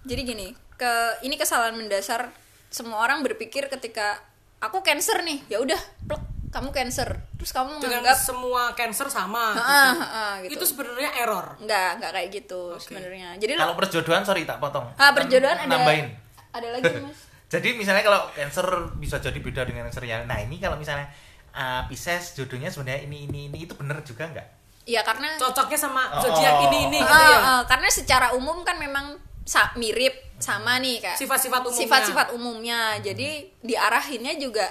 jadi gini ke ini kesalahan mendasar semua orang berpikir ketika aku cancer nih ya udah plek kamu cancer terus kamu dengan menganggap semua cancer sama Ah, gitu. ah, gitu. itu sebenarnya error enggak enggak kayak gitu sebenarnya jadi kalau perjodohan sorry tak potong ah perjodohan ada nambahin ada lagi mas jadi misalnya kalau cancer bisa jadi beda dengan cancer yang nah ini kalau misalnya uh, Pisces jodohnya sebenarnya ini ini ini itu bener juga nggak? Iya karena cocoknya sama Oh. zodiak ini ini gitu Ah, ya ah, karena secara umum kan memang sa- mirip sama nih kak. Sifat-sifat umumnya. sifat-sifat umumnya. Jadi diarahinnya juga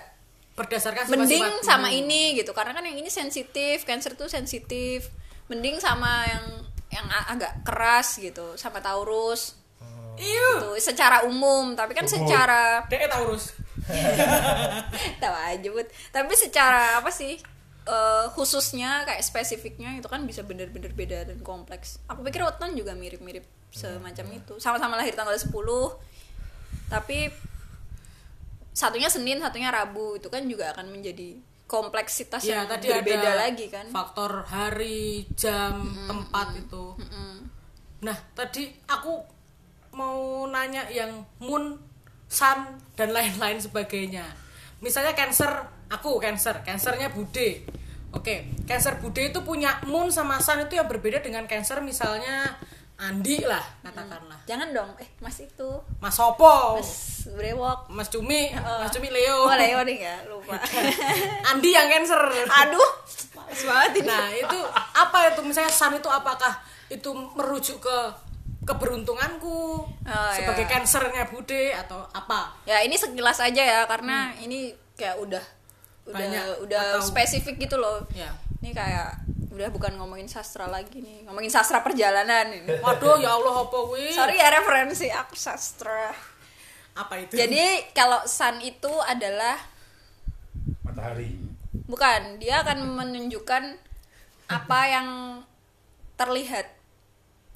berdasarkan mending sifat-sifat sama umum. ini gitu. Karena kan yang ini sensitif cancer tuh sensitif. Mending sama yang yang agak keras gitu sama Taurus Iu, tuh secara umum tapi kan secara DE Taurus. tahu aja Bud. tapi secara apa sih eh, khususnya kayak spesifiknya itu kan bisa bener-bener beda dan kompleks. Aku pikir weton juga mirip-mirip semacam itu. Sama-sama lahir tanggal 10 tapi satunya Senin satunya Rabu. Itu kan juga akan menjadi kompleksitas Ya, yang tadi berbeda ada lagi kan? faktor hari, jam, tempat itu. Nah, tadi aku mau nanya yang moon, sun dan lain-lain sebagainya. Misalnya Cancer, aku Cancer, Cancernya Bude. Oke, Cancer Bude itu punya moon sama sun itu yang berbeda dengan Cancer misalnya Andi lah katakanlah. jangan dong eh mas itu Mas Sopo, mas brewok Mas Cumi, Mas Cumi Leo. oh Leo nih ya lupa Andi yang Cancer. aduh males banget ini Nah itu apa itu misalnya sun itu apakah itu merujuk ke keberuntunganku Oh, sebagai ya. cancernya bude atau apa? ya ini sekilas aja ya karena ini kayak udah udah Hmm. Banyak udah atau- spesifik gitu loh Ya. ini kayak udah bukan ngomongin sastra lagi nih ngomongin sastra perjalanan ini Waduh ya Allah apa wi? sorry ya referensi aku sastra Apa itu? jadi kalau sun itu adalah Matahari. bukan dia akan menunjukkan apa yang terlihat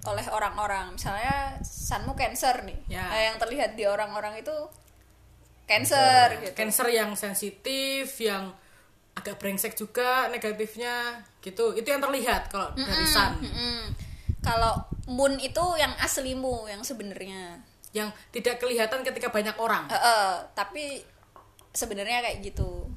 oleh orang-orang misalnya sunmu cancer nih Ya. Nah, yang terlihat di orang-orang itu cancer gitu cancer yang sensitif, yang agak brengsek juga negatifnya gitu. Itu yang terlihat kalau dari sun. Mm-mm. Kalau moon itu yang aslimu, yang sebenarnya. Yang tidak kelihatan ketika banyak orang. Eh, eh, tapi sebenarnya kayak gitu.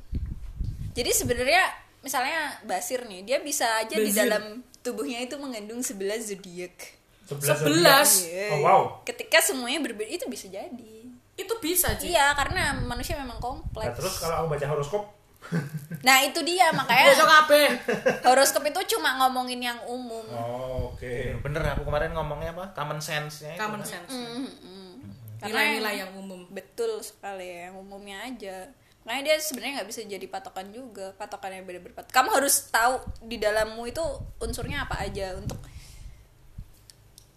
Jadi sebenarnya misalnya Basir nih, dia bisa aja di Basir. dalam tubuhnya itu mengandung 11 zodiak. Sebelas. Sebelas. Iya. Oh wow. Ketika semuanya berbeda itu bisa jadi. Itu bisa sih. Iya, karena manusia memang Nah, kompleks. terus kalau aku baca horoskop, Nah, itu dia Besok makanya horoskop itu cuma ngomongin yang umum. oh, oke. bener aku kemarin ngomongnya apa common sense nya Common sense. Mm-mm. Karena Nilai-nilai yang umum. betul sekali yang umumnya aja makanya dia sebenarnya nggak bisa jadi patokan juga patokan yang beda berpat kamu harus tahu di dalammu itu unsurnya apa aja untuk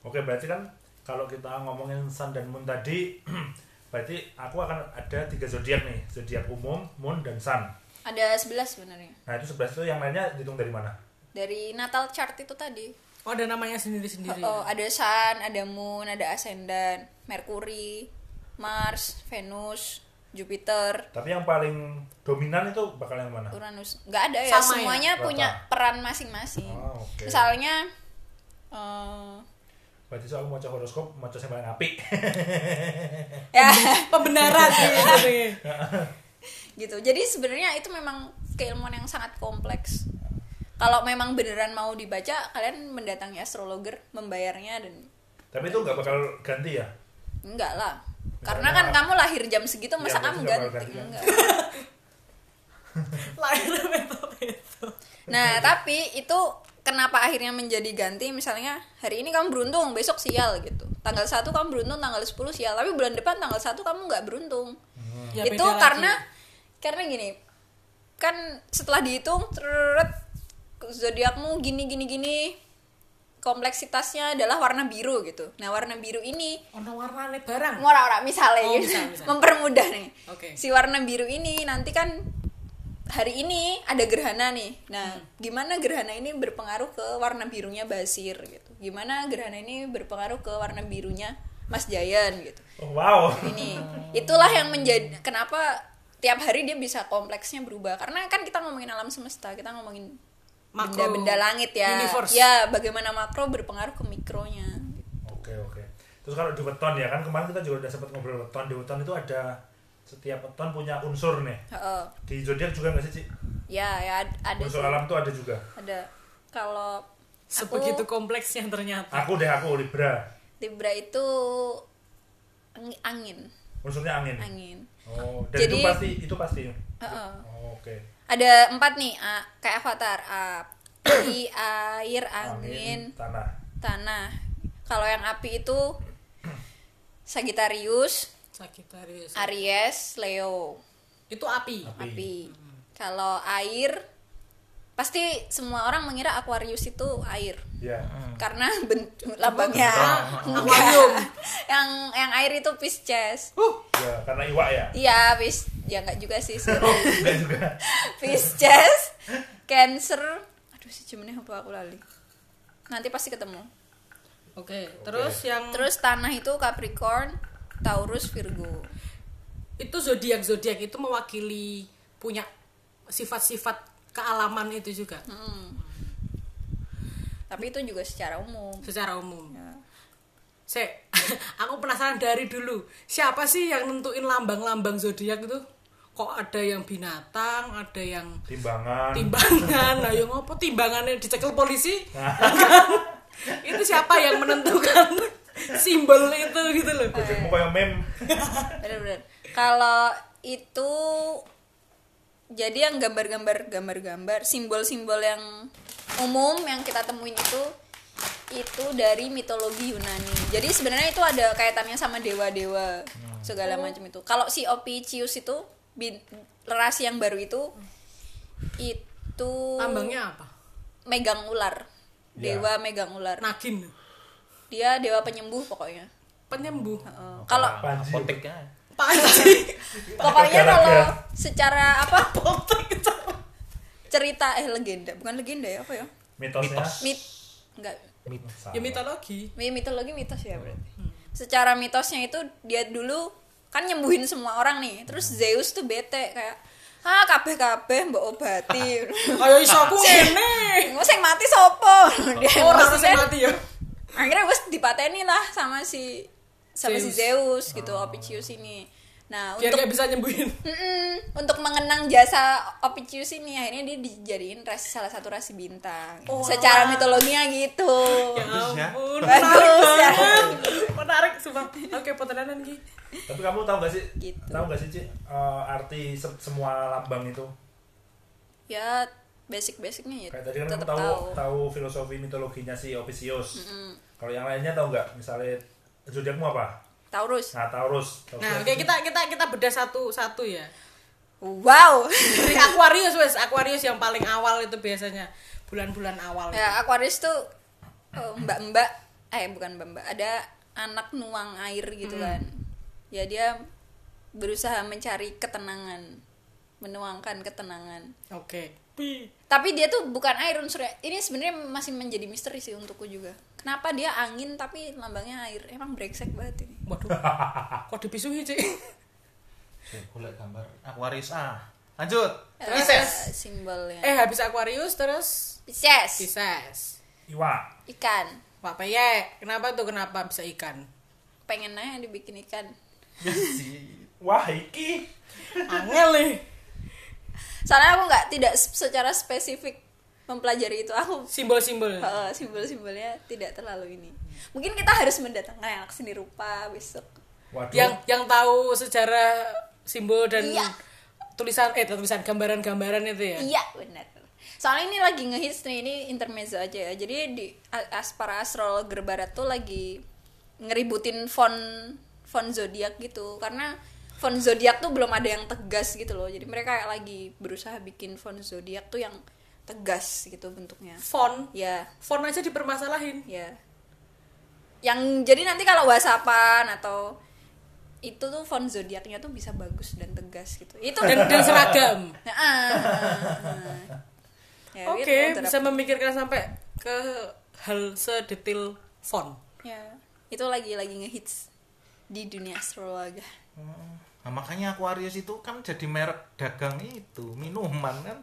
Oke, berarti kan kalau kita ngomongin sun dan moon tadi, berarti aku akan ada tiga zodiak nih, zodiak umum, moon dan sun. Ada 11 sebenarnya. Nah itu sebelas itu yang lainnya dihitung dari mana? Dari natal chart itu tadi. Oh, ada namanya sendiri-sendiri. Oh, ada Sun, ada Moon, ada Ascendant, Merkuri, Mars, Venus, Jupiter, Tapi yang paling dominan itu bakal yang mana? Uranus. Nggak ada ya, Sama ya? semuanya Rata. punya peran masing-masing. Oh, oke. Misalnya eh, Berarti soal mau horoskop, mau yang paling apik. ya Pembenaran gitu. gitu. Jadi sebenarnya itu memang keilmuan yang sangat kompleks. Kalau memang beneran mau dibaca, kalian mendatangi astrologer, membayarnya dan Tapi itu nggak bakal ganti ya? enggak lah. Karena Karena- kan kamu lahir jam segitu Iya, masa berarti kamu ganti? ganti kan? Enggak. Lahirnya beto-beto. Nah, tapi itu kenapa akhirnya menjadi ganti misalnya hari ini kamu beruntung, besok sial gitu. Tanggal 1 kamu beruntung, tanggal 10 sial, tapi bulan depan tanggal 1 kamu nggak beruntung. Ya, itu beda lagi. karena karena gini. Kan setelah dihitung teret zodiakmu gini gini gini kompleksitasnya adalah warna biru gitu. Nah, warna biru ini ono warnane barang. ora-ora misalnya Oh, gitu. misal, misal. mempermudah nih. Oke. Si warna biru ini nanti kan hari ini ada gerhana nih. Nah, Hmm. gimana gerhana ini berpengaruh ke warna birunya Basir gitu. Gimana gerhana ini berpengaruh ke warna birunya Mas Jayan gitu. Oh, wow. Ini itulah yang menjadi kenapa tiap hari dia bisa kompleksnya berubah karena kan kita ngomongin alam semesta, kita ngomongin benda-benda langit ya. Universe. Ya, bagaimana makro berpengaruh ke mikronya. Oke oke. Terus kalau di weton ya kan kemarin kita juga udah sempat ngobrol weton. Di weton itu ada setiap weton punya unsur nih. Heeh. Di zodiak juga nggak sih Ci? Ya, ya ad- ada Unsur sih. alam tuh ada juga. ada kalau Sebegitu aku kompleksnya ternyata. Aku deh aku Libra. Libra itu ang- angin Unsurnya angin. angin Oh, dan Jadi- itu pasti itu pasti. Heeh. Oh, Oke. ada empat nih a, kayak avatar api air angin tanah. tanah kalau yang api itu Sagittarius Sagittarius. Aries Leo Itu api. Api. api kalau air pasti semua orang mengira Aquarius itu air Ya. karena bentuk lambangnya Aquarium. yang yang air itu Pisces Uh, Ya, karena iwa ya. Iya, Pis. Ya enggak juga sih. juga. Pisces, Cancer. Aduh, si jemennya apa aku lali. Nanti pasti ketemu. Oke, terus yang Terus tanah itu Capricorn, Taurus, Virgo. itu zodiak zodiak itu mewakili punya sifat-sifat kealaman itu juga Hmm. Tapi itu juga secara umum. secara umum. Ya. Se, aku penasaran dari dulu siapa sih yang nentuin lambang-lambang zodiak itu? Kok ada yang binatang, ada yang Timbangan. timbangan, nah yang apa timbangannya dicekel polisi? Itu siapa yang menentukan simbol itu gitu loh? Gojekmu kayak meme. Bener-bener. Kalau itu jadi yang gambar-gambar gambar-gambar simbol-simbol yang umum yang kita temuin itu itu dari mitologi Yunani. Jadi sebenarnya itu ada kaitannya sama dewa-dewa segala macam itu. Kalau si Opicius itu rasi yang baru itu itu Lambangnya apa? megang ular. Ya. Dewa megang ular. Nagin. Dia dewa penyembuh pokoknya. Penyembuh. Heeh. Kalau apoteknya Panji. pokoknya kalau secara apa cerita eh legenda bukan legenda ya apa ya Mitosnya. Mitos. mit enggak mit Salah. Ya mitologi. mi- mitologi mitos ya berarti secara mitosnya itu dia dulu kan nyembuhin semua orang nih terus Zeus tuh bete kayak ah kabeh kabeh mbok obati Ayo iso aku ngene. Sing mati sopo dia harus kan. mati ya. Akhirnya wes dipateni lah sama si sama si Zeus. Zeus gitu Opicius ini nah Biar untuk gak bisa nyembuhin. Untuk mengenang jasa Opicius ini akhirnya dia dijadiin rasi salah satu rasi bintang Oh, secara mitologinya gitu Ya ya. ampun. Bagus Menarik ya. banget. Menarik sumpah. Oke, potenan Ki. Tapi kamu tahu gak sih? Gitu. Tahu gak sih, Ci, eh, arti se- semua lambang itu? ya basic-basicnya ya Kayak tadi kan tetap tahu, tahu tahu filosofi mitologinya si Opisius. Kalau yang lainnya tahu nggak? Misalnya zodiakmu apa? Taurus Nah, Taurus. Taurus Nah, itu- oke kita kita kita bedah satu-satu ya. wow Dari Aquarius wes, Aquarius yang paling awal itu biasanya bulan-bulan awal. ya Aquarius tuh eh, mbak-mbak eh bukan bamba ada anak nuang air gitu kan ya dia berusaha mencari ketenangan menuangkan ketenangan Oke. Tapi dia tuh bukan air unsurnya ini sebenarnya masih menjadi misteri sih untukku juga kenapa dia angin tapi lambangnya air emang brengsek banget ini Waduh. Kok dipisuhi, Cik? Oke, golek gambar Aquarius A. Lanjut. Eh, Pisces. simbolnya Eh, habis Aquarius terus Pisces Pisces. Iwa. ikan Pak Peyek, kenapa tuh kenapa bisa ikan? pengen aja dibikin ikan Wah, iki. Angel nih. Soalnya aku nggak tidak secara spesifik mempelajari itu aku Simbol-simbol. eh, simbol-simbolnya tidak terlalu ini mungkin kita harus mendatangkan anak seni rupa besok Waduh. Yang yang tahu sejarah simbol dan Iya. tulisan eh tulisan gambaran-gambaran itu ya. iya benar soalnya ini lagi ngehits nih ini intermezzo aja ya jadi di a- as para astrologer barat tuh lagi ngeributin font font zodiak gitu karena font zodiak tuh belum ada yang tegas gitu loh. Jadi mereka kayak lagi berusaha bikin font zodiak tuh yang tegas gitu bentuknya. Font, ya. Font aja dipermasalahin. ya. Yang jadi nanti kalau whatsappan atau itu tuh font zodiaknya tuh bisa bagus dan tegas gitu. Itu Dan, dan seragam. Nah, ah, ah, ah. Ya, Oke, gitu, bisa memikirkan sampai ke hal sedetail font. ya. Itu lagi lagi ngehits di dunia astrologi Nah, makanya Aquarius itu kan jadi merek dagang itu, minuman kan.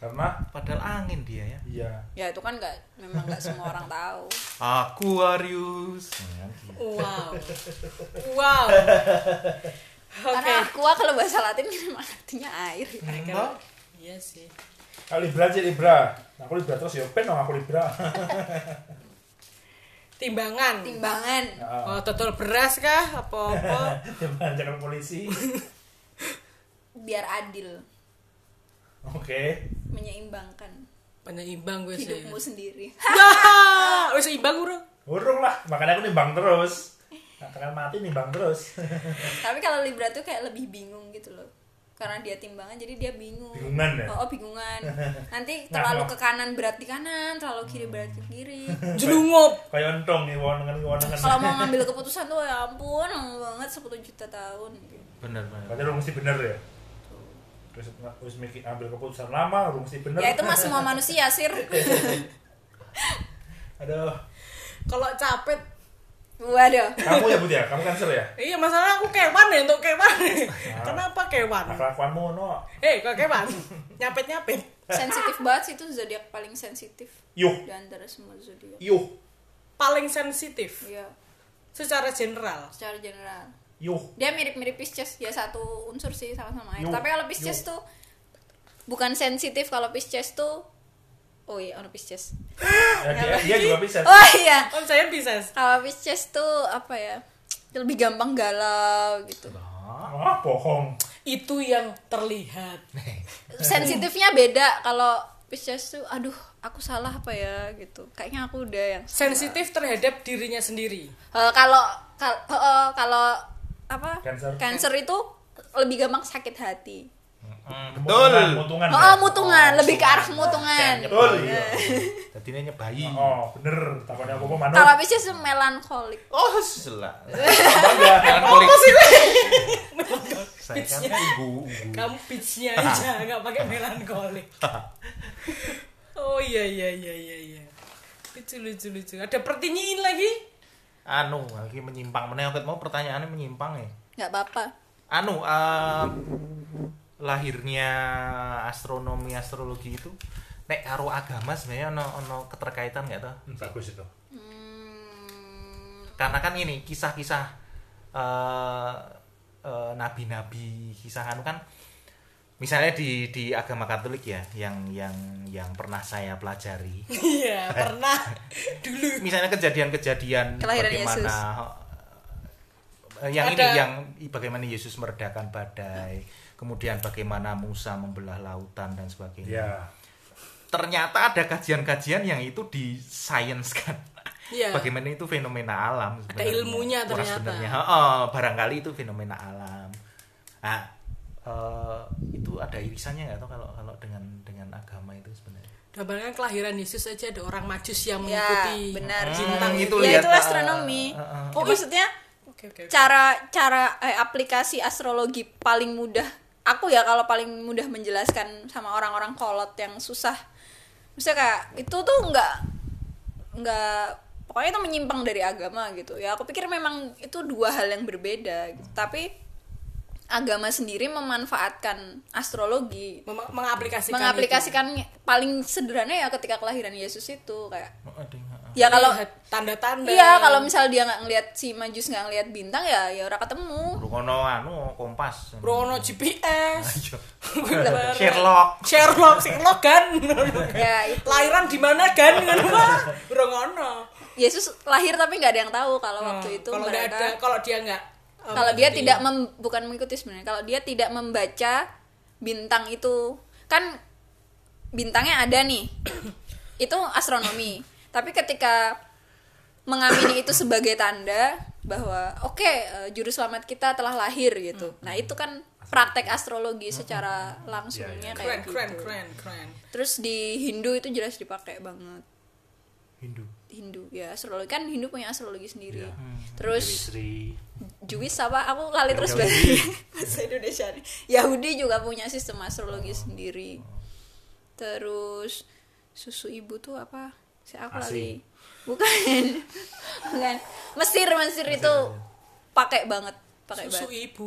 Karena Padahal angin dia ya. iya. ya itu kan nggak memang nggak semua orang tahu Aquarius. Ya, gitu. Wow. wow. Oke. karena aqua kalau bahasa Latin memang artinya air Enggak. Iya sih. Kalau Libra aja Libra. Aku Libra terus ya pen dong aku Libra. Timbangan. timbangan Heeh. Oh, total beras kah? Apa-apa? Jangan jangan polisi. biar adil Oke. menyeimbangkan Penyeimbang gue sih. hidupmu sendiri Ya, wis imbang urung. Urung lah, makanya aku nimbang terus. Katakan mati nimbang terus. tapi kalau Libra tuh kayak lebih bingung gitu loh karena dia timbangan jadi dia bingung Bingungan ya? oh, oh, bingungan nanti Nah, terlalu ke kanan berat di kanan terlalu kiri berat ke kiri Jelungup. Kayak entong nih wonengan wonengan. kalau mau ngambil keputusan tuh ya ampun lama banget 10 juta tahun Bener bener. Berarti lu mesti bener ya. Terus terus mikir ambil keputusan lama, lu mesti bener. ya itu mah semua manusia sir Aduh. Kalau capek waduh Kamu ya Bud ya? Kamu cancer ya? Iya masalah aku kewan ya untuk kewan. Kenapa kewan? Kelakuanmu no. Hei kok kewan? Nyapet nyapet. sensitif banget sih itu zodiak paling sensitif Yuh, di antara semua zodiak yuh, Paling sensitif Iya, secara general. secara general yuh. dia mirip-mirip Pisces ya satu unsur sih sama-sama air tapi kalau Pisces tuh bukan sensitif kalau Pisces tuh oh iya ono Pisces Ya, dia, dia juga bisa. oh iya Om saya Pisces. kalau Pisces tuh apa ya lebih gampang galau gitu Ah, bohong. Itu yang terlihat. sensitifnya beda kalau Pisces tuh aduh aku salah apa ya gitu kayaknya aku udah yang Sensitif terhadap dirinya sendiri. Eh, kalau kal- eh, eh, kalau apa Cancer. Cancer itu lebih gampang sakit hati Hmm, Mutungan, betul. mutungan. oh, ya? oh, mutungan lebih ke arah mutungan Betul, iya. Jadi ini nyebayi. Oh, bener. Takutnya aku mau manut. kalau Pisces melankolik Oh. Bangga. Melankolik. Saya kan ibu. Kamu pitchnya aja nggak pakai melankolik. Oh iya iya iya iya iya. Lucu lucu lucu. Ada pertinyiin lagi? Anu, lagi menyimpang. Aku mau pertanyaannya menyimpang ya. nggak apa-apa Anu, eh, lahirnya astronomi astrologi itu nek karo agama sebenarnya ono ono keterkaitan nggak tuh? Hmm, Bagus itu. Hmm, Karena kan ini kisah-kisah eh, eh, nabi-nabi kisah anu kan misalnya di di agama Katolik ya yang yang yang pernah saya pelajari Iya pernah dulu. misalnya kejadian-kejadian Kelahiran bagaimana eh, yang ini Ada- yang bagaimana Yesus meredakan badai kemudian bagaimana Musa membelah lautan dan sebagainya Ya. ternyata ada kajian-kajian yang itu disainskan Iya. bagaimana itu fenomena alam sebenarnya. ilmunya Wah, ternyata. sebenarnya heeh, barangkali itu fenomena alam nah eh, itu ada irisannya nggak atau kalau kalau dengan dengan agama itu sebenarnya Gambarkan kelahiran Yesus aja ada orang Majus yang ya mengikuti benar bintang Hmm, itu. itu ya lihat, itu uh, astronomi uh, uh. oh maksudnya Oke oke. oke. cara cara eh, aplikasi astrologi paling mudah aku ya kalau paling mudah menjelaskan sama orang-orang kolot yang susah. Misalnya kayak itu tuh nggak nggak pokoknya itu menyimpang dari agama gitu. Ya aku pikir memang itu dua hal yang berbeda gitu. tapi agama sendiri memanfaatkan astrologi. Mem- mengaplikasikan mengaplikasikan paling sederhana ya ketika kelahiran Yesus itu kayak Oh, ya kalau tanda-tanda. iya kalau misal dia nggak ngelihat si majus nggak ngelihat bintang ya ya ora ketemu. Rukono anu kompas. Brono GPS. Sherlock. Sherlock, Sherlock kan. ya itu. Lahiran di mana kan? Brono. Yesus lahir tapi nggak ada yang tahu kalau waktu itu kalau nggak mereka ada, kalau dia nggak um, kalau dia di- tidak mem- bukan mengikuti sebenarnya kalau dia tidak membaca bintang itu kan bintangnya ada nih. Itu astronomi tapi ketika mengamini itu sebagai tanda bahwa oke eh, juru selamat kita telah lahir gitu. Nah itu kan praktek astrologi secara langsungnya keren kayak gitu. keren keren. Keren. terus di Hindu itu jelas dipakai banget. Hindu. Hindu ya. Astrologi kan Hindu punya astrologi sendiri. Iya. terus Sri. Jewish apa aku lali terus Yahudi. bahasa Indonesia nih. Yahudi juga punya sistem astrologi sendiri. Terus susu ibu tuh apa saya aku lali bukan. Bukan. Mesir Mesir itu pakai banget pakai Susu banget. ibu.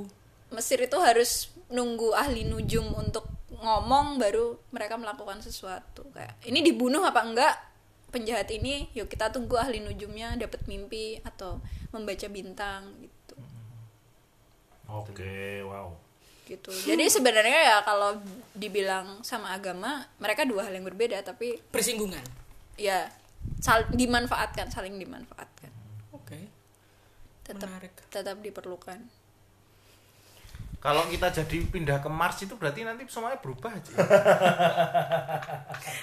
Mesir itu harus nunggu ahli nujum untuk ngomong baru mereka melakukan sesuatu. Kayak ini dibunuh apa enggak? Penjahat ini yuk kita tunggu ahli nujumnya dapat mimpi atau membaca bintang gitu. Oke, wow. gitu. Jadi sebenarnya ya kalau dibilang sama agama mereka dua hal yang berbeda tapi Bersinggungan. Ya sal dimanfaatkan saling dimanfaatkan Oke. tetap Menarik. tetap diperlukan kalau kita jadi pindah ke Mars itu berarti nanti semuanya berubah aja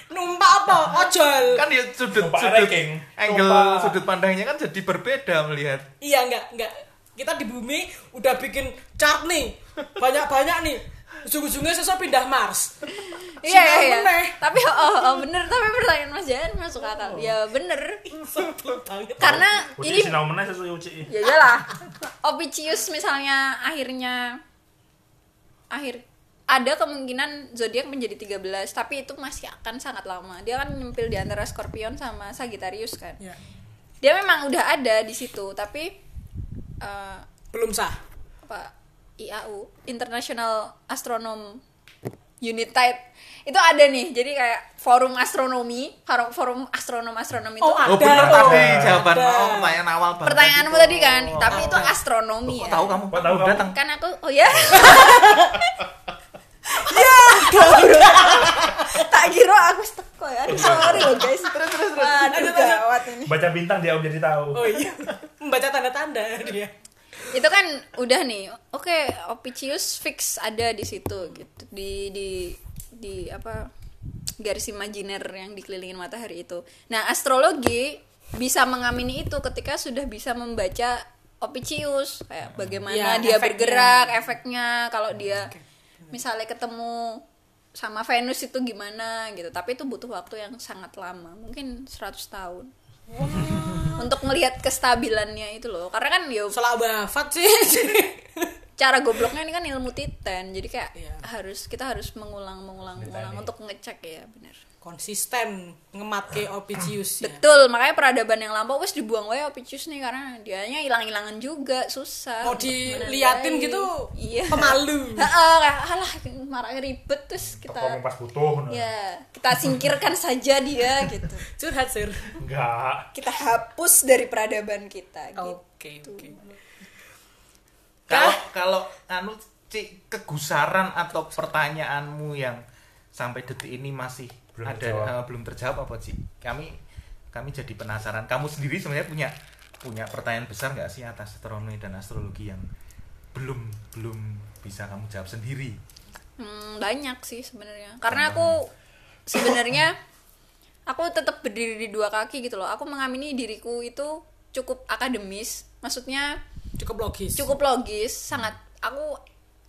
Numpak apa? Ojol. kan ya sudut Numpak sudut ranking. angle Numpak. sudut pandangnya kan jadi berbeda melihat Iya enggak, enggak. Kita di bumi udah bikin chart nih. Banyak-banyak nih. Ujung-ujungnya sesuatu pindah Mars. iya iya, iya. meneh. tapi oh, oh bener tapi pertanyaan Mas Jan masuk akal ya bener karena Uci ini sinau meneh sesuai uci. ya iyalah Opicius misalnya akhirnya akhir ada kemungkinan zodiak menjadi 13 tapi itu masih akan sangat lama dia kan nyempil di antara Scorpion sama Sagittarius kan Ya. dia memang udah ada di situ tapi eh, Belum sah. apa IAU International Astronom Unit Type. Itu ada nih jadi kayak forum astronomi forum forum astronom astronom itu Oh, oh Ada, benar oh, tadi ada. jawaban. Oh pertanyaan awal banget pertanyaanmu tadi kan tapi itu Oh. astronomi Kok ya? tahu kamu? Kok tahu Udah kamu? datang. Kan aku oh ya. Tak kira aku teko ya. Sorry loh guys. Terus terus terus. Lanjut. gawat ini. Baca bintang dia om jadi tahu. Oh iya. Membaca tanda-tanda dia. Itu kan udah nih oke Opicius fix ada di situ gitu di di di apa garis imajiner yang dikelilingin matahari itu. Nah astrologi bisa mengamini itu ketika sudah bisa membaca Opicius kayak bagaimana Ya, dia efeknya. bergerak efeknya kalau dia misalnya ketemu sama Venus itu gimana gitu. Tapi itu butuh waktu yang sangat lama mungkin 100 tahun untuk melihat kestabilannya itu loh karena kan ya Salah wafat sih. cara gobloknya ini kan ilmu titan jadi kayak Iya. harus kita harus mengulang mengulang mengulang untuk ngecek ya benar Konsisten ngematke Opicius ya. betul makanya peradaban yang lampau wes dibuang wae Opicius nih karena dianya hilang-hilangan juga susah Mau untuk diliatin gitu iya pemalu. Heeh, alah marah ribet terus kita Ngomong pas butuh. nah. ya kita singkirkan saja dia gitu Curhat sir. Enggak. kita hapus dari peradaban kita gitu Oke oke. kalau kalau anu Ci, kegusaran atau pertanyaanmu yang sampai detik ini masih Belum ada terjawab. eh, belum terjawab apa sih? Kami kami jadi penasaran. Kamu sendiri sebenarnya punya punya pertanyaan besar nggak sih atas astronomi dan astrologi yang belum belum bisa kamu jawab sendiri? Hmm, banyak sih sebenarnya. Karena aku sebenarnya aku tetap berdiri di dua kaki gitu loh. Aku mengamini diriku itu cukup akademis. Maksudnya Cukup logis. cukup logis sangat. Aku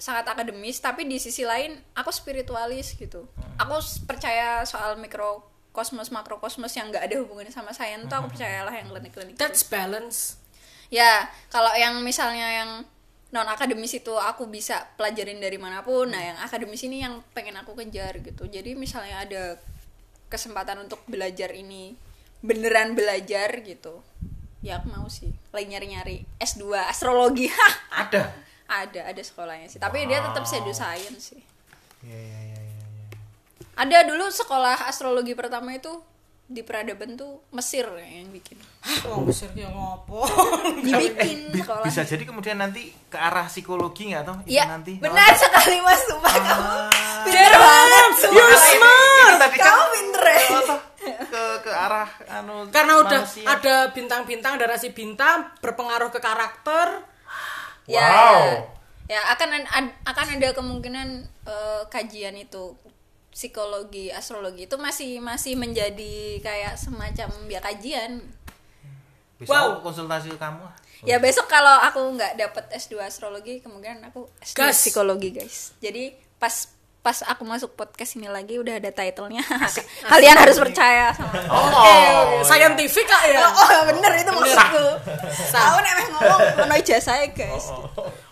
sangat akademis tapi di sisi lain aku spiritualis gitu aku s- percaya soal mikrokosmos makrokosmos yang nggak ada hubungannya sama sains tuh aku percayalah yang klinik-klinik itu. That's balance. ya kalau yang misalnya yang non akademis itu aku bisa pelajarin dari mana pun nah yang akademis ini yang pengen aku kejar gitu jadi misalnya ada kesempatan untuk belajar ini beneran belajar gitu ya aku mau sih lagi nyari-nyari S2 astrologi Ada. Ada ada sekolahnya sih tapi dia tetap pseudo science sih Iya iya iya iya. iya. ada dulu sekolah astrologi pertama itu di peradaban tuh Mesir yang bikin Oh, Mesir ki ngopo? dibikin sekolah Bisa jadi kemudian nanti ke arah psikologi nggak toh? Itu Iya, nanti. benar sekali Mas Sumpah kamu Ah. pinter banget. You're smart. Kan Kamu pinter ya. oh, ke ke arah anu Karena udah manusia. ada bintang-bintang, ada rasi bintang berpengaruh ke karakter. Ya, Wow. ya akan ad- akan ada kemungkinan eh, kajian itu psikologi astrologi itu masih masih menjadi kayak semacam ya kajian Bisa Wow. konsultasi ke kamu. ya besok kalau aku nggak dapet S2 astrologi kemungkinan aku S2 Gas. psikologi guys jadi pas pas aku masuk podcast ini lagi udah ada titlenya kalian harus percaya sama aku. Oh, Oke, oke. Scientific kak ya. oh bener itu maksudku nek emang ngomong ono ijazah guys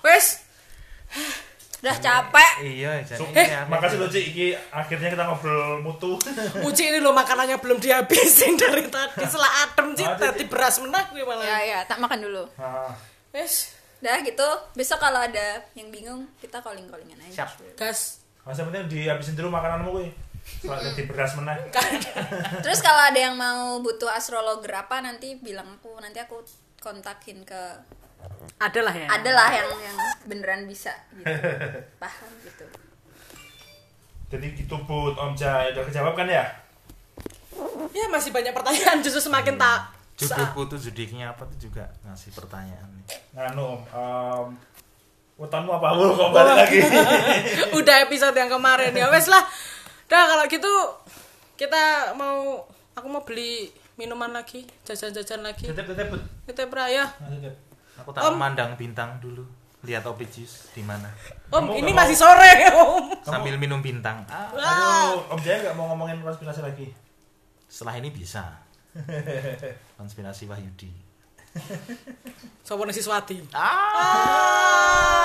Wes, udah capek Iya, jadi So, ini aneh. makasih loh Ci, iki akhirnya kita ngobrol mutu. Uci ini lo makanannya belum dihabisin dari tadi. Setelah adem sih, Ada, tadi beras menah gue ya malah. ya tak makan dulu Nah, Wes, Udah gitu, besok kalau ada yang bingung, kita calling-callingan aja. Siap. gas. Masa penting dihabisin dulu makananmu kuwi. Soalnya jadi beras meneh. Terus kalau ada yang mau butuh astrologer apa nanti bilang aku, nanti aku kontakin ke Ada lah ya. adalah yang yang beneran bisa gitu. Paham gitu. Jadi gitu Bud, Om Jai udah kejawab kan ya? Ya masih banyak pertanyaan justru semakin tak. Jodohku tuh zodiaknya apa tuh juga ngasih pertanyaan nih. Nganu Om, um, wetonmu apa kok balik lagi? Udah episode yang kemarin ya wes lah. Udah kalau gitu kita mau aku mau beli minuman lagi, jajan-jajan lagi. Tetep tetep Bud. Kita ya. Nah, tetep. Aku tak memandang bintang dulu. Lihat Opijus di mana. Om, Kamu ini masih sore, Om. Sambil minum bintang. Ah, Aduh, Om Jai nggak mau ngomongin konspirasi lagi. setelah ini bisa. Konspirasi Wahyudi. Sopo Siswati. Ah.